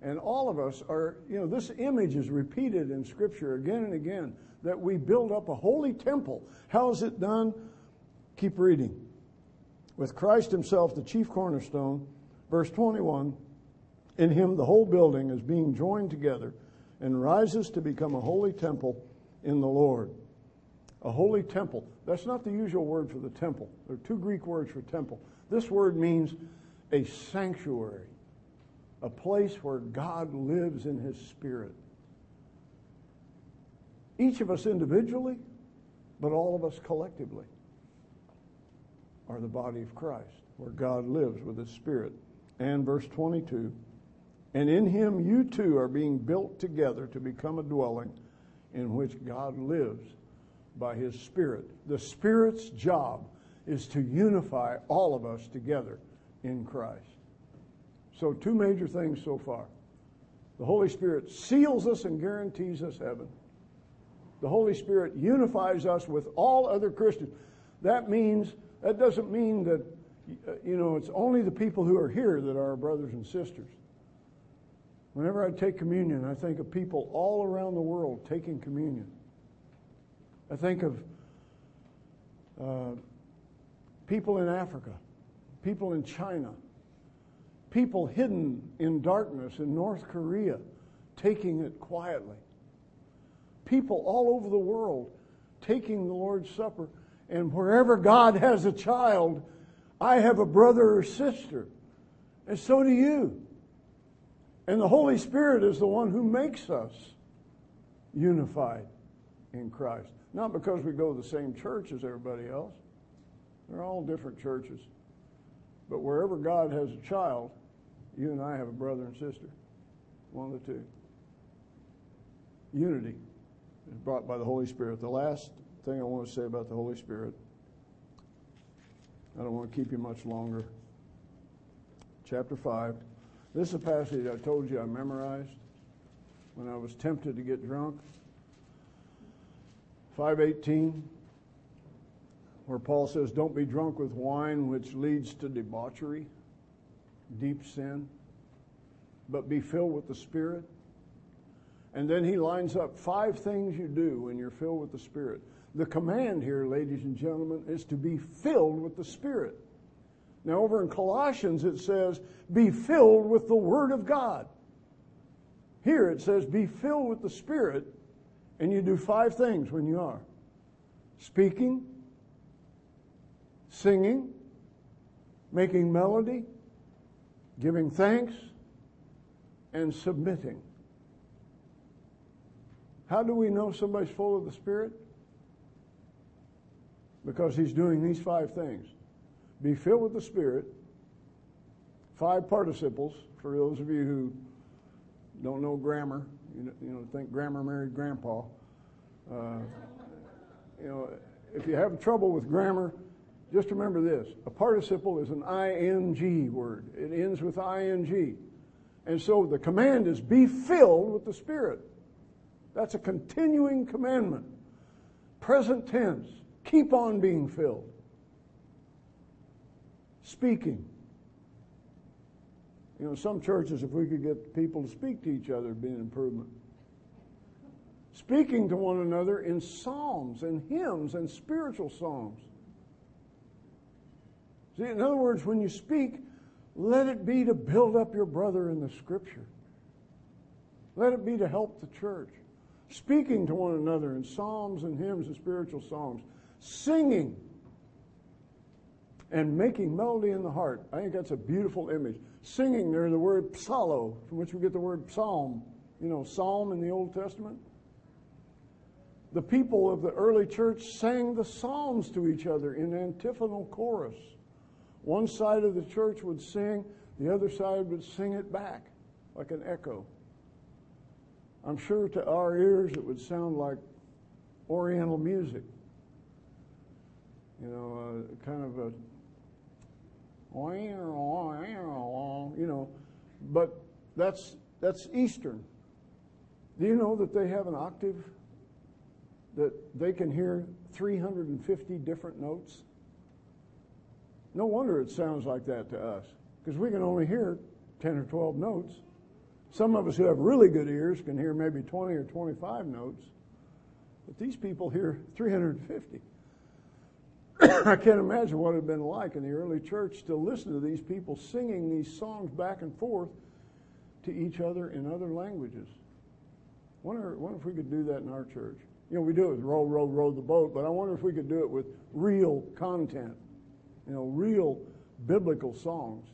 And all of us are, you know, this image is repeated in Scripture again and again that we build up a holy temple. How is it done? Keep reading. With Christ Himself, the chief cornerstone, verse 21 in Him, the whole building is being joined together and rises to become a holy temple in the Lord. A holy temple. That's not the usual word for the temple. There are two Greek words for temple. This word means a sanctuary, a place where God lives in His Spirit. Each of us individually, but all of us collectively, are the body of Christ, where God lives with His Spirit. And verse 22 And in Him you two are being built together to become a dwelling in which God lives by His Spirit. The Spirit's job is to unify all of us together in Christ. So, two major things so far. The Holy Spirit seals us and guarantees us heaven the Holy Spirit unifies us with all other Christians. That means, that doesn't mean that, you know, it's only the people who are here that are our brothers and sisters. Whenever I take communion, I think of people all around the world taking communion. I think of uh, people in Africa, people in China, people hidden in darkness in North Korea, taking it quietly people all over the world taking the Lord's Supper. And wherever God has a child, I have a brother or sister. And so do you. And the Holy Spirit is the one who makes us unified in Christ. Not because we go to the same church as everybody else, they're all different churches. But wherever God has a child, you and I have a brother and sister. One of the two. Unity is brought by the Holy Spirit. The last thing I want to say about the Holy Spirit, I don't want to keep you much longer. Chapter 5. This is a passage I told you I memorized when I was tempted to get drunk. 518, where Paul says, Don't be drunk with wine, which leads to debauchery, deep sin, but be filled with the Spirit and then he lines up five things you do when you're filled with the Spirit. The command here, ladies and gentlemen, is to be filled with the Spirit. Now, over in Colossians, it says, be filled with the Word of God. Here it says, be filled with the Spirit, and you do five things when you are speaking, singing, making melody, giving thanks, and submitting. How do we know somebody's full of the Spirit? Because he's doing these five things be filled with the Spirit, five participles, for those of you who don't know grammar, you know, you know think grammar married grandpa. Uh, you know, if you have trouble with grammar, just remember this a participle is an ing word, it ends with ing. And so the command is be filled with the Spirit. That's a continuing commandment. Present tense. Keep on being filled. Speaking. You know, some churches, if we could get people to speak to each other, would be an improvement. Speaking to one another in psalms and hymns and spiritual songs. See, in other words, when you speak, let it be to build up your brother in the scripture. Let it be to help the church. Speaking to one another in psalms and hymns and spiritual songs. Singing and making melody in the heart. I think that's a beautiful image. Singing there, the word psallo, from which we get the word psalm. You know, psalm in the Old Testament. The people of the early church sang the psalms to each other in antiphonal chorus. One side of the church would sing, the other side would sing it back like an echo. I'm sure to our ears it would sound like Oriental music. You know, uh, kind of a, you know, but that's that's Eastern. Do you know that they have an octave that they can hear 350 different notes? No wonder it sounds like that to us, because we can only hear 10 or 12 notes. Some of us who have really good ears can hear maybe 20 or 25 notes, but these people hear 350. I can't imagine what it would have been like in the early church to listen to these people singing these songs back and forth to each other in other languages. Wonder, wonder if we could do that in our church. You know, we do it with row, row, row the boat, but I wonder if we could do it with real content you know, real biblical songs.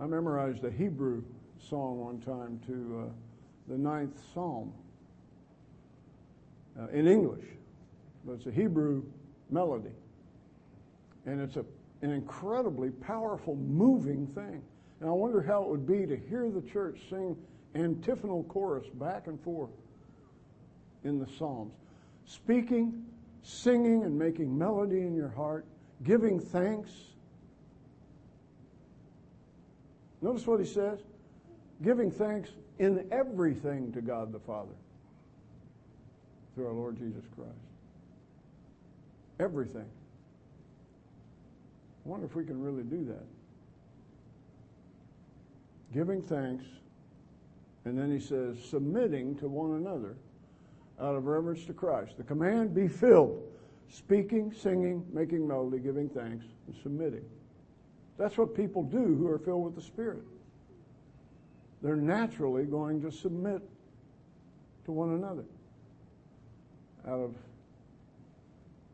I memorized a Hebrew song one time to uh, the ninth psalm uh, in English, but it's a Hebrew melody. And it's a, an incredibly powerful, moving thing. And I wonder how it would be to hear the church sing antiphonal chorus back and forth in the Psalms, speaking singing and making melody in your heart, giving thanks. Notice what he says giving thanks in everything to God the Father through our Lord Jesus Christ. Everything. I wonder if we can really do that. Giving thanks, and then he says, submitting to one another out of reverence to Christ. The command be filled, speaking, singing, making melody, giving thanks, and submitting. That's what people do who are filled with the Spirit. They're naturally going to submit to one another out of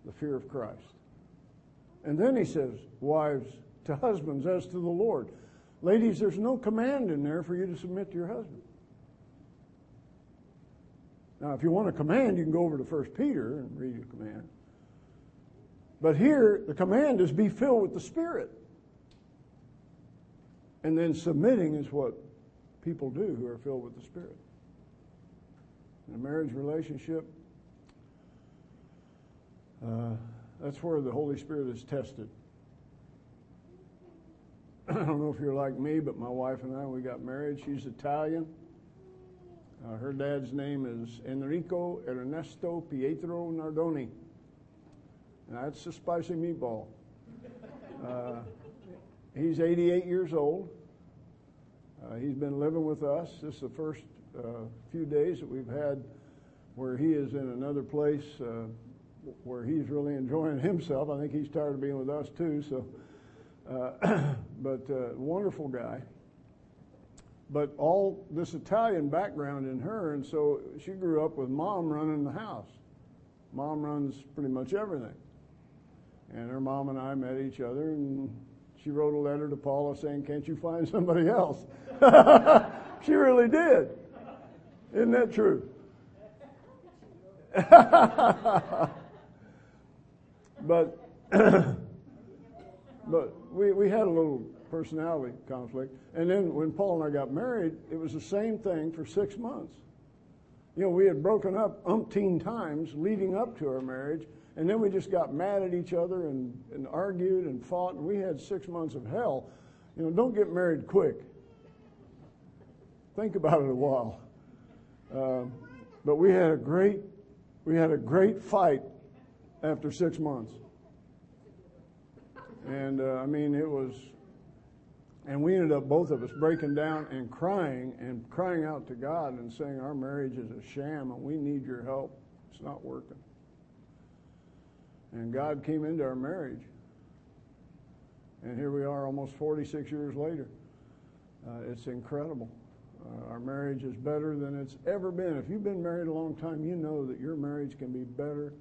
the fear of Christ. And then he says, Wives to husbands as to the Lord. Ladies, there's no command in there for you to submit to your husband. Now, if you want a command, you can go over to 1 Peter and read a command. But here, the command is be filled with the Spirit. And then submitting is what people do who are filled with the Spirit. In a marriage relationship, uh, that's where the Holy Spirit is tested. I don't know if you're like me, but my wife and I, we got married. She's Italian. Uh, her dad's name is Enrico Ernesto Pietro Nardoni. And that's a spicy meatball. Uh, he's 88 years old. Uh, he's been living with us. This is the first uh, few days that we've had where he is in another place uh, where he's really enjoying himself. I think he's tired of being with us too. So, uh, but wonderful guy but all this Italian background in her, and so she grew up with mom running the house. Mom runs pretty much everything. And her mom and I met each other, and she wrote a letter to Paula saying, Can't you find somebody else? she really did. Isn't that true? but but we, we had a little personality conflict. And then when Paul and I got married, it was the same thing for six months. You know, we had broken up umpteen times leading up to our marriage, and then we just got mad at each other and, and argued and fought, and we had six months of hell. You know, don't get married quick. Think about it a while. Uh, but we had a great, we had a great fight after six months. And uh, I mean, it was and we ended up, both of us, breaking down and crying and crying out to God and saying, Our marriage is a sham and we need your help. It's not working. And God came into our marriage And here we are almost 46 years later. Uh, it's incredible. Uh, our marriage is better than it's ever been. If you've been married a long time, you know that your marriage can be better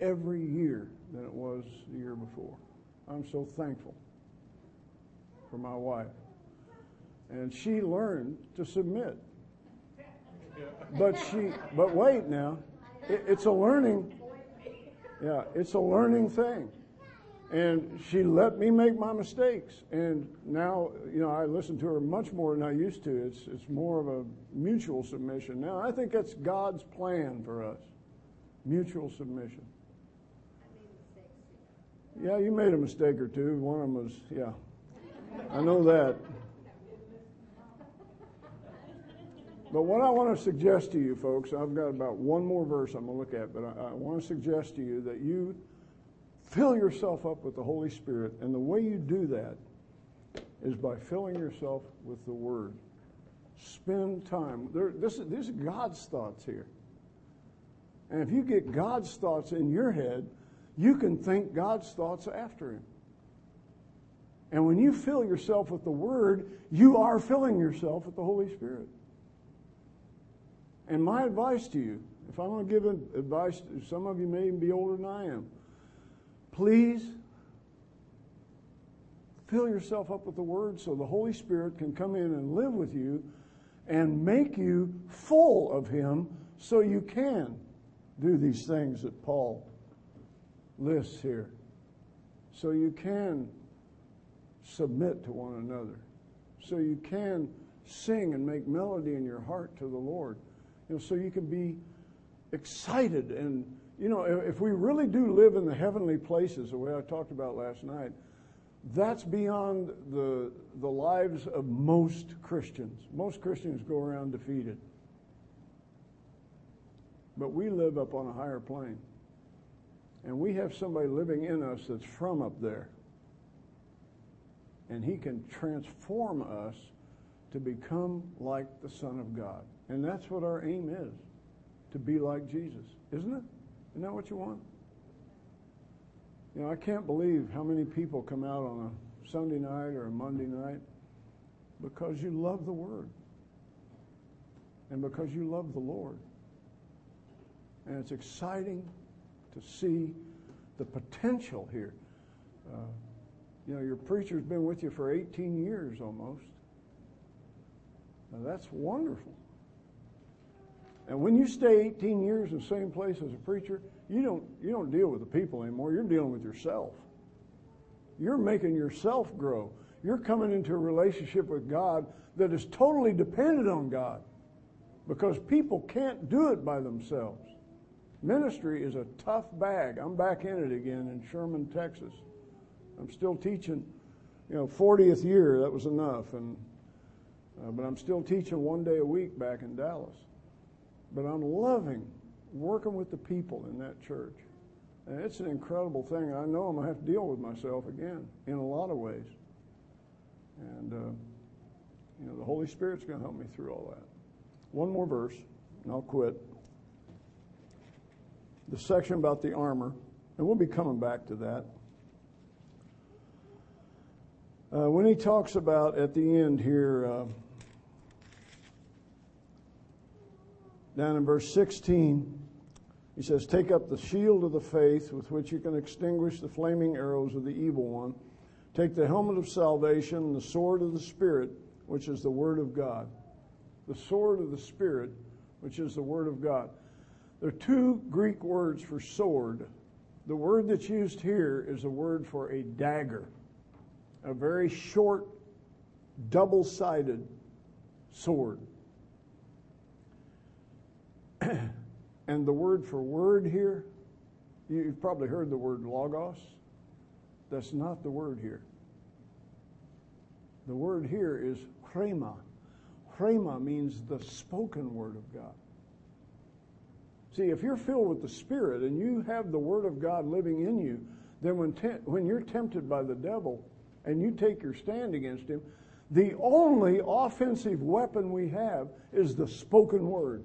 every year than it was the year before. I'm so thankful for my wife. And she learned to submit. But she, but wait now, it, it's a learning, yeah, it's a learning thing. And she let me make my mistakes. And now, you know, I listen to her much more than I used to. It's, it's more of a mutual submission. Now, I think that's God's plan for us mutual submission. Yeah, you made a mistake or two. One of them was, yeah. I know that. But what I want to suggest to you, folks, I've got about one more verse I'm going to look at, but I, I want to suggest to you that you fill yourself up with the Holy Spirit. And the way you do that is by filling yourself with the Word. Spend time. There, this, this is God's thoughts here. And if you get God's thoughts in your head, you can think God's thoughts after Him. And when you fill yourself with the Word, you are filling yourself with the Holy Spirit. And my advice to you, if I'm going to give advice, some of you may even be older than I am, please fill yourself up with the Word so the Holy Spirit can come in and live with you and make you full of Him so you can do these things that Paul lists here. So you can submit to one another. So you can sing and make melody in your heart to the Lord. You know, so you can be excited and you know, if we really do live in the heavenly places, the way I talked about last night, that's beyond the, the lives of most Christians. Most Christians go around defeated. But we live up on a higher plane. And we have somebody living in us that's from up there. And he can transform us to become like the Son of God. And that's what our aim is to be like Jesus, isn't it? Isn't that what you want? You know, I can't believe how many people come out on a Sunday night or a Monday night because you love the Word and because you love the Lord. And it's exciting to see the potential here. Uh, you know, your preacher's been with you for 18 years almost. Now, that's wonderful. And when you stay 18 years in the same place as a preacher, you don't, you don't deal with the people anymore. You're dealing with yourself. You're making yourself grow. You're coming into a relationship with God that is totally dependent on God because people can't do it by themselves. Ministry is a tough bag. I'm back in it again in Sherman, Texas. I'm still teaching, you know, 40th year, that was enough. And, uh, but I'm still teaching one day a week back in Dallas. But I'm loving working with the people in that church. And it's an incredible thing. I know I'm going to have to deal with myself again in a lot of ways. And, uh, you know, the Holy Spirit's going to help me through all that. One more verse, and I'll quit. The section about the armor, and we'll be coming back to that. Uh, when he talks about at the end here, uh, down in verse 16, he says, Take up the shield of the faith with which you can extinguish the flaming arrows of the evil one. Take the helmet of salvation, and the sword of the Spirit, which is the Word of God. The sword of the Spirit, which is the Word of God. There are two Greek words for sword. The word that's used here is a word for a dagger, a very short, double sided sword. and the word for word here, you've probably heard the word logos. That's not the word here. The word here is rhema. Rhema means the spoken word of God. See, if you're filled with the Spirit and you have the Word of God living in you, then when, te- when you're tempted by the devil and you take your stand against him, the only offensive weapon we have is the spoken word.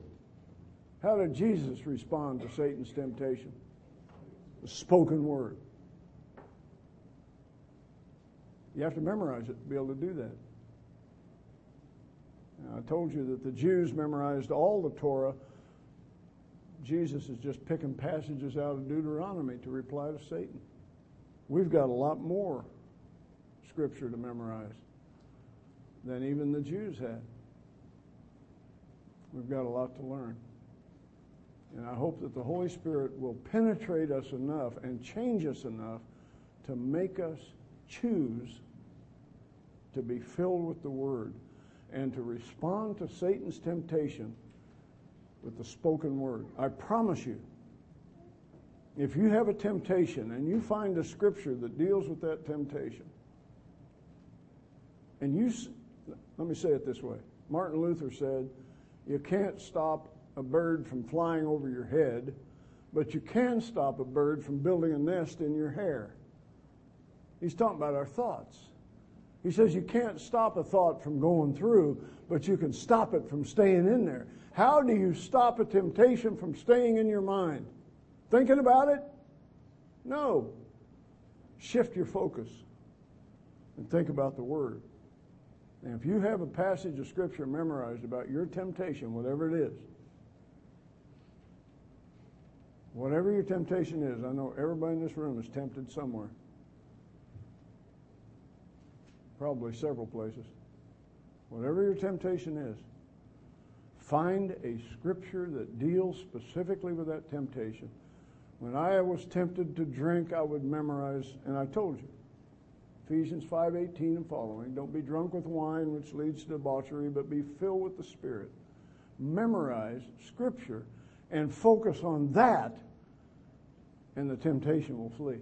How did Jesus respond to Satan's temptation? The spoken word. You have to memorize it to be able to do that. Now, I told you that the Jews memorized all the Torah. Jesus is just picking passages out of Deuteronomy to reply to Satan. We've got a lot more scripture to memorize than even the Jews had. We've got a lot to learn. And I hope that the Holy Spirit will penetrate us enough and change us enough to make us choose to be filled with the Word and to respond to Satan's temptation with the spoken Word. I promise you, if you have a temptation and you find a scripture that deals with that temptation, and you, let me say it this way Martin Luther said, You can't stop a bird from flying over your head, but you can stop a bird from building a nest in your hair. He's talking about our thoughts. He says you can't stop a thought from going through, but you can stop it from staying in there. How do you stop a temptation from staying in your mind? Thinking about it? No. Shift your focus and think about the Word. And if you have a passage of Scripture memorized about your temptation, whatever it is, whatever your temptation is, I know everybody in this room is tempted somewhere. Probably several places. Whatever your temptation is, find a scripture that deals specifically with that temptation. When I was tempted to drink, I would memorize, and I told you, Ephesians 5:18 and following. Don't be drunk with wine, which leads to debauchery, but be filled with the Spirit. Memorize Scripture and focus on that, and the temptation will flee.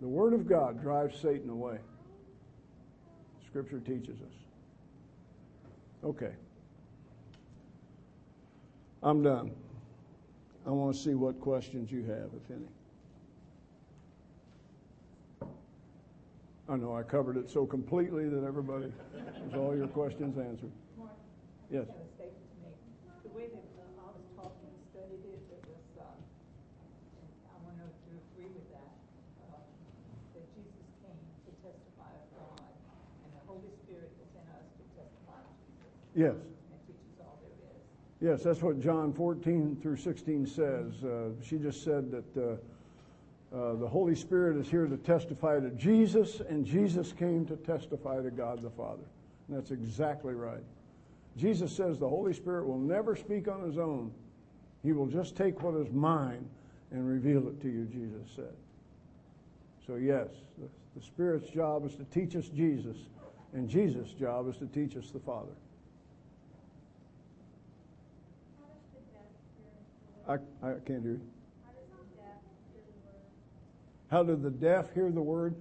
The Word of God drives Satan away. Scripture teaches us. Okay. I'm done. I want to see what questions you have, if any. I know I covered it so completely that everybody has all your questions answered. Yes. I have a statement to make. The way that uh, I was taught and studied it, it was, uh, and I want to know if you agree with that, uh, that Jesus came to testify of God, and the Holy Spirit is in us to testify of Jesus, Yes. Yes, that's what John 14 through 16 says. Uh, she just said that uh, uh, the Holy Spirit is here to testify to Jesus, and Jesus came to testify to God the Father. And that's exactly right. Jesus says the Holy Spirit will never speak on his own. He will just take what is mine and reveal it to you, Jesus said. So, yes, the, the Spirit's job is to teach us Jesus, and Jesus' job is to teach us the Father. I, I can't hear you. How do the deaf hear the word?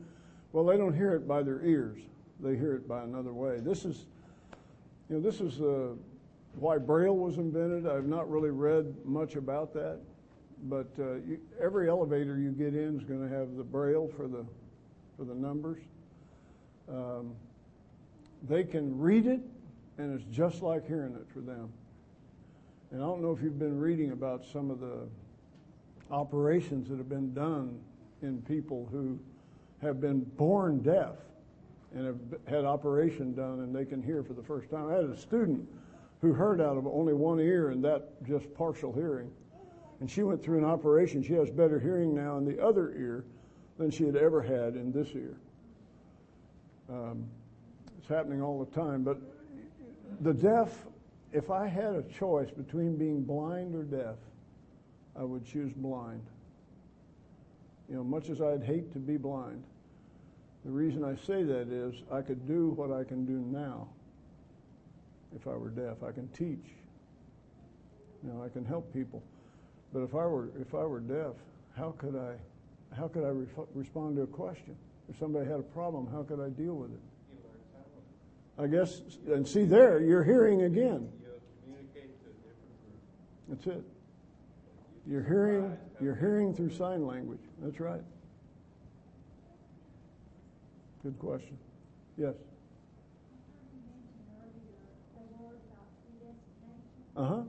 Well, they don't hear it by their ears. They hear it by another way. This is, you know, this is uh, why Braille was invented. I've not really read much about that, but uh, you, every elevator you get in is going to have the Braille for the for the numbers. Um, they can read it, and it's just like hearing it for them. And I don't know if you've been reading about some of the operations that have been done in people who have been born deaf and have had operation done and they can hear for the first time. I had a student who heard out of only one ear and that just partial hearing. And she went through an operation. She has better hearing now in the other ear than she had ever had in this ear. Um, it's happening all the time. But the deaf, if I had a choice between being blind or deaf, I would choose blind. You know, much as I'd hate to be blind, the reason I say that is I could do what I can do now if I were deaf. I can teach. You know, I can help people. But if I were if I were deaf, how could I how could I re- respond to a question? If somebody had a problem, how could I deal with it? I guess, and see there, you're hearing again. That's it. You're hearing, you're hearing through sign language. That's right. Good question. Yes. Uh huh.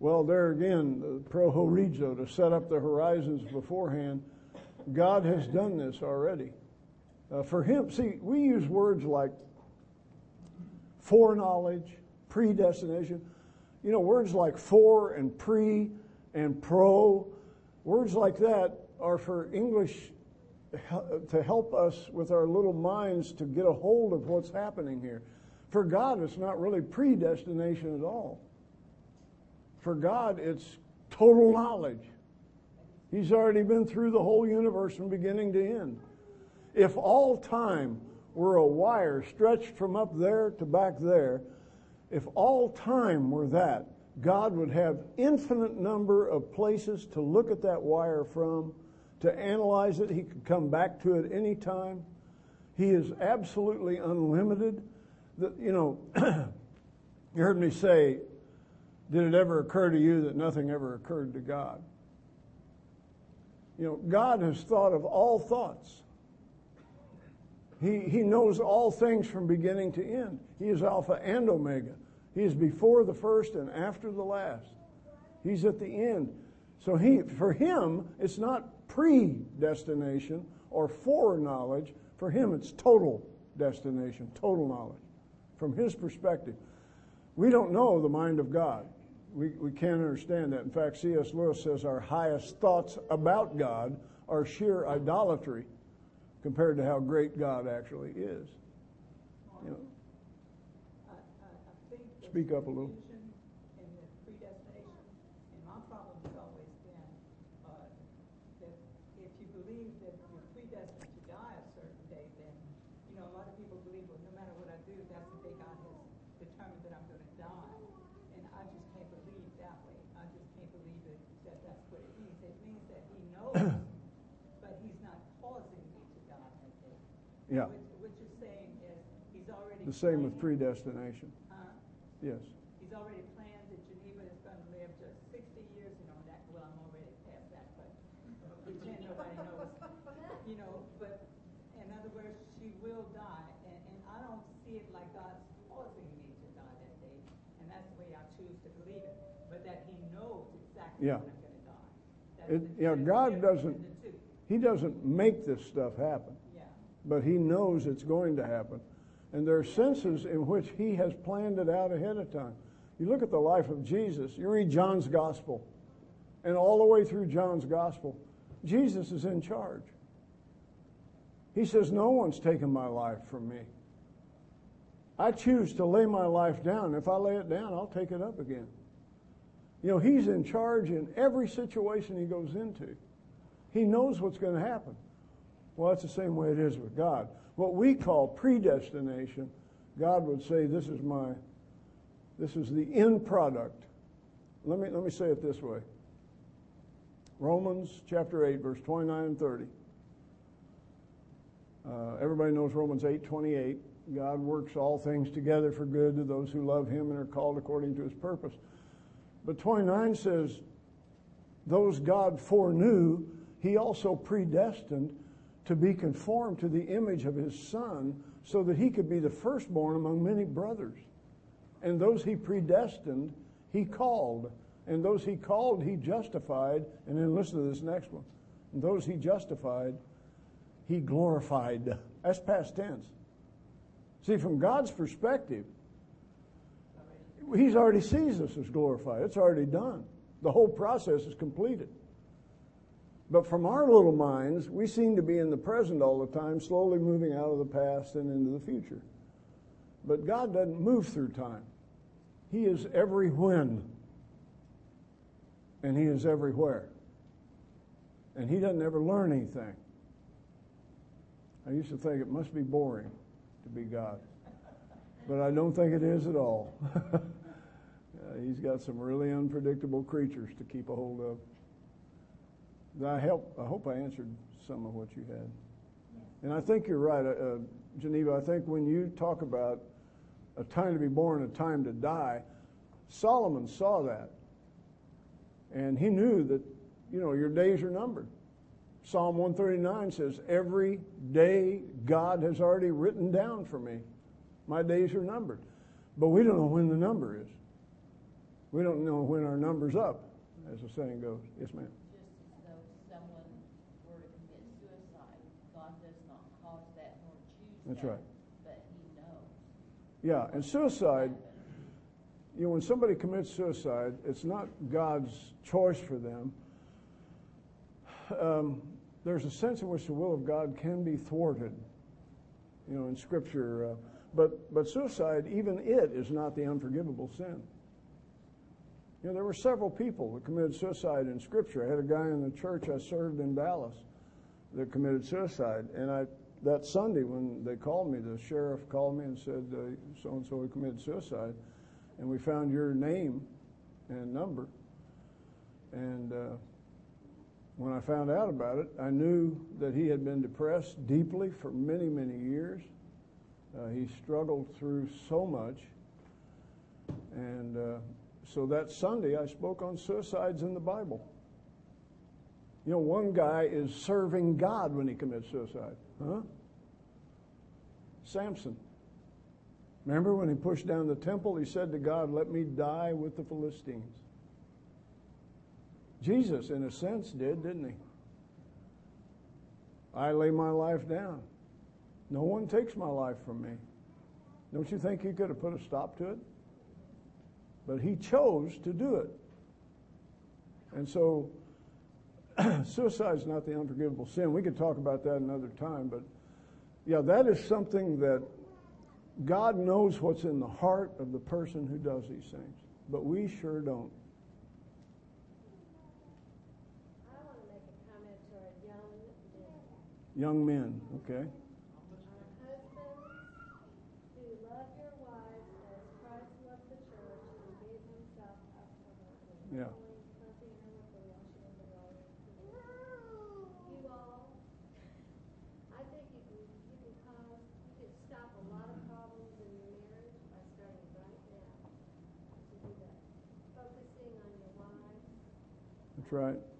Well, there again, the proorizo, to set up the horizons beforehand. God has done this already. Uh, for him, see, we use words like foreknowledge, predestination. You know, words like for and pre and pro, words like that are for English to help us with our little minds to get a hold of what's happening here. For God, it's not really predestination at all. For God, it's total knowledge. He's already been through the whole universe from beginning to end. If all time were a wire stretched from up there to back there, if all time were that, God would have infinite number of places to look at that wire from, to analyze it. He could come back to it any time. He is absolutely unlimited. The, you know, you heard me say, did it ever occur to you that nothing ever occurred to God? You know, God has thought of all thoughts. He, he knows all things from beginning to end. He is Alpha and Omega. He is before the first and after the last. He's at the end. So he, for him, it's not predestination or foreknowledge. For him, it's total destination, total knowledge. From his perspective, we don't know the mind of God. We, we can't understand that. In fact, C.S. Lewis says our highest thoughts about God are sheer idolatry compared to how great God actually is. You know, speak up a little. In the predestination, and my problem has always been uh, that if you believe that you're predestined to die a certain day, then you know a lot of people believe, well, no matter what I do, that's the day God has determined that I'm going to die, and I just can't believe that way. I just can't believe it, that that's what it means. It means that He knows, but He's not causing me to die that day. Yeah. What, what you're saying is He's already the same with planned- predestination. Huh? Yes. He's already planned that Geneva is going to live just 60 years, you know, that, well, I'm already past that, but pretend nobody knows. You know, but in other words, she will die, and, and I don't see it like God's causing me to die that day, and that's the way I choose to believe it, but that he knows exactly Yeah. when I'm going to die. That's It, the- you know, there's a God difference doesn't, the two. He doesn't make this stuff happen, Yeah, but He knows it's going to happen. And there are senses in which He has planned it out ahead of time. You look at the life of Jesus, you read John's Gospel, and all the way through John's Gospel, Jesus is in charge. He says, No one's taken my life from me. I choose to lay my life down. If I lay it down, I'll take it up again. You know, He's in charge in every situation He goes into. He knows what's going to happen. Well, that's the same way it is with God. What we call predestination, God would say, This is my, this is the end product. Let me, let me say it this way Romans chapter 8, verse 29 and 30. Uh, everybody knows Romans 8, 28. God works all things together for good to those who love Him and are called according to His purpose. But 29 says, Those God foreknew, He also predestined to be conformed to the image of His Son, so that He could be the firstborn among many brothers. And those He predestined, He called. And those He called, He justified. And then listen to this next one. And those He justified, He glorified. That's past tense. See, from God's perspective, He's already sees us as glorified. It's already done. The whole process is completed. But from our little minds, we seem to be in the present all the time, slowly moving out of the past and into the future. But God doesn't move through time. He is every when, and He is everywhere. And He doesn't ever learn anything. I used to think it must be boring to be God. But I don't think it is at all. uh, he's got some really unpredictable creatures to keep a hold of. I, help, I hope I answered some of what you had. And I think you're right, uh, Geneva. I think when you talk about a time to be born, a time to die, Solomon saw that. And he knew that, you know, your days are numbered. Psalm 139 says, Every day God has already written down for me. My days are numbered. But we don't know when the number is. We don't know when our number's up, as the saying goes. Yes, ma'am. Just as though someone were to commit suicide, God does not cause that nor choose That's right. but He knows. Yeah, and suicide, you know, when somebody commits suicide, it's not God's choice for them. Um, there's a sense in which the will of God can be thwarted, you know, in Scripture. Uh, but, but suicide, even it, is not the unforgivable sin. You know, there were several people that committed suicide in Scripture. I had a guy in the church I served in Dallas that committed suicide, and I that Sunday when they called me, the sheriff called me and said so and so committed suicide, and we found your name and number, and. Uh, when I found out about it, I knew that he had been depressed deeply for many, many years. Uh, he struggled through so much. And uh, so that Sunday, I spoke on suicides in the Bible. You know, one guy is serving God when he commits suicide. Huh? Samson. Remember when he pushed down the temple, he said to God, Let me die with the Philistines. Jesus, in a sense, did, didn't he? I lay my life down. No one takes my life from me. Don't you think he could have put a stop to it? But he chose to do it. And so, suicide is not the unforgivable sin. We could talk about that another time, but yeah, that is something that God knows what's in the heart of the person who does these things, but we sure don't. Young men, okay. Husbands, who love your wives as Christ loved the church and gave himself up for her. Yeah. You all, I think you can, you can cause, you can stop a lot of problems in your marriage by starting right now to do that. Focusing on your wives. That's right. As, because if you think about her instead of other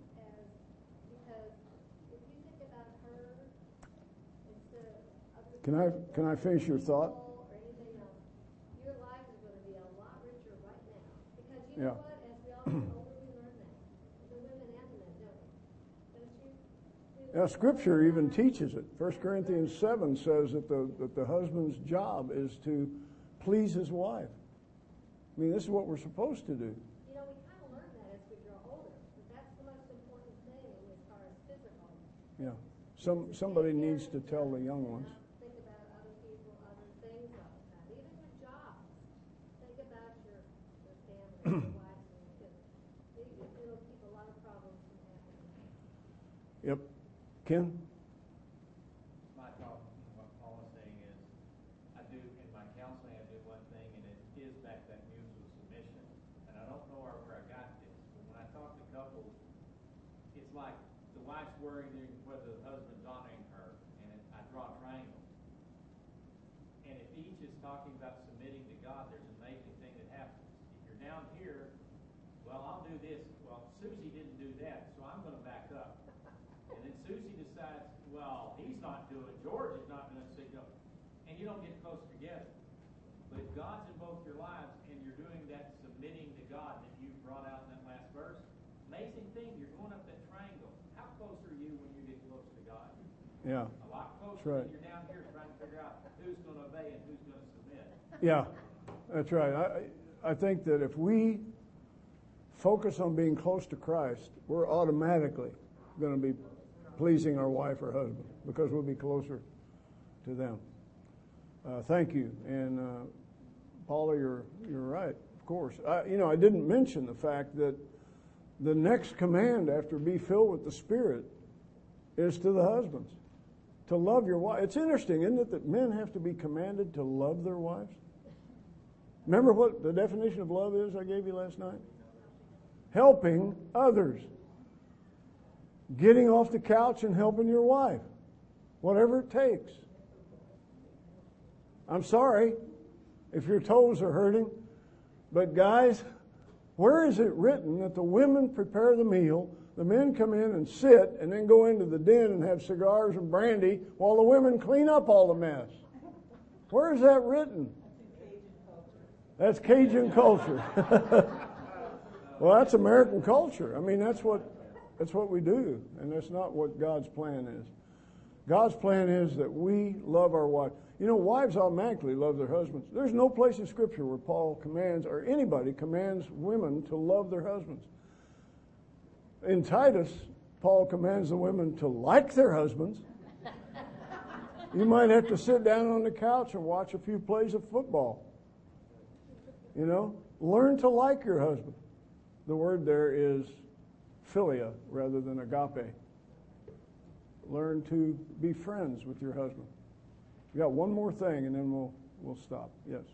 Can I can I finish your thought? people Or anything else, your life is gonna be a lot richer right now. Because you Yeah. know what, as we all get older, we learn that. The women and the men, don't? Don't you? Now, Scripture even teaches it. 1 Corinthians 7 says that the, that the husband's job is to please his wife. I mean, this is what we're supposed to do. You know, we kinda learn that as we grow older, but that's the most important thing as far as physical. Yeah. Some, somebody needs to tell the young ones. Think about other people, other things all the even your jobs. Think about your, your family, your wives and your kids. It'll keep a lot of problems from happening. Yep. Ken? My thought, what Paul is saying is, I do, in my counseling, I do one thing, and it is back that mutual submission. And I don't know where, where I got this, but when I talk to couples, it's like the wife's worrying whether the husband's honoring her, and it, I draw a triangle. And if each is talking about submitting to God, there's an amazing thing that happens. If you're down here, well, I'll do this, well, Susie didn't do that, so I'm gonna back up. And then Susie decides, well, he's not doing, it. George is not gonna signal, and you don't get close together. But if God's in both your lives and you're doing that submitting to God that you brought out in that last verse, amazing thing, you're going up that triangle. How close are you when you get close to God? Yeah. A lot closer right. than you're down here trying to figure out who's gonna obey and who's gonna submit. Yeah. That's right. I, I think that if we focus on being close to Christ, we're automatically going to be pleasing our wife or husband because we'll be closer to them. Uh, thank you. And uh, Paula, you're you're right. Of course. I, you know, I didn't mention the fact that the next command after be filled with the Spirit is to the husbands to love your wife. It's interesting, isn't it, that men have to be commanded to love their wives? Remember what the definition of love is I gave you last night? Helping others. Getting off the couch and helping your wife. Whatever it takes. I'm sorry if your toes are hurting, but guys, where is it written that the women prepare the meal, the men come in and sit, and then go into the den and have cigars and brandy while the women clean up all the mess? Where is that written? That's Cajun culture. Well, that's American culture. I mean, that's what that's what we do, and that's not what God's plan is. God's plan is that we love our wife. You know, wives automatically love their husbands. There's no place in Scripture where Paul commands, or anybody commands women to love their husbands. In Titus, Paul commands the women to like their husbands. You might have to sit down on the couch and watch a few plays of football. You know, learn to like your husband. The word there is philia rather than agape. Learn to be friends with your husband. We got one more thing, and then we'll we'll stop. Yes.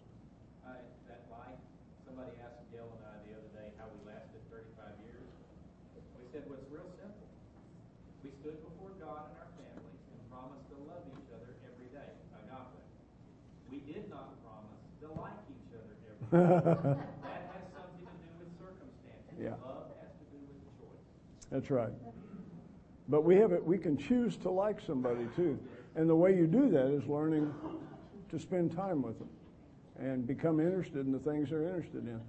I, that life, somebody asked Gail and I the other day how we lasted thirty-five years. We said, well, it's real simple. We stood before God and our families and promised to love each other every day, agape. We did not promise to like each other every day. That has something to do with circumstances. Yeah. Love has to do with choice. That's right. But we have it. We can choose to like somebody too, and the way you do that is learning to spend time with them and become interested in the things they're interested in.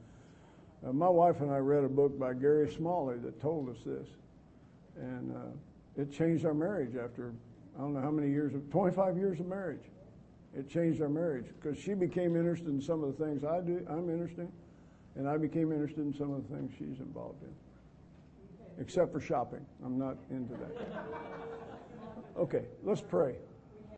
Uh, my wife and I read a book by Gary Smalley that told us this, and uh, it changed our marriage after I don't know how many years of 25 years of marriage. It changed our marriage because she became interested in some of the things I do. I'm interested, in, and I became interested in some of the things she's involved in except for shopping. I'm not into that. Okay, let's pray.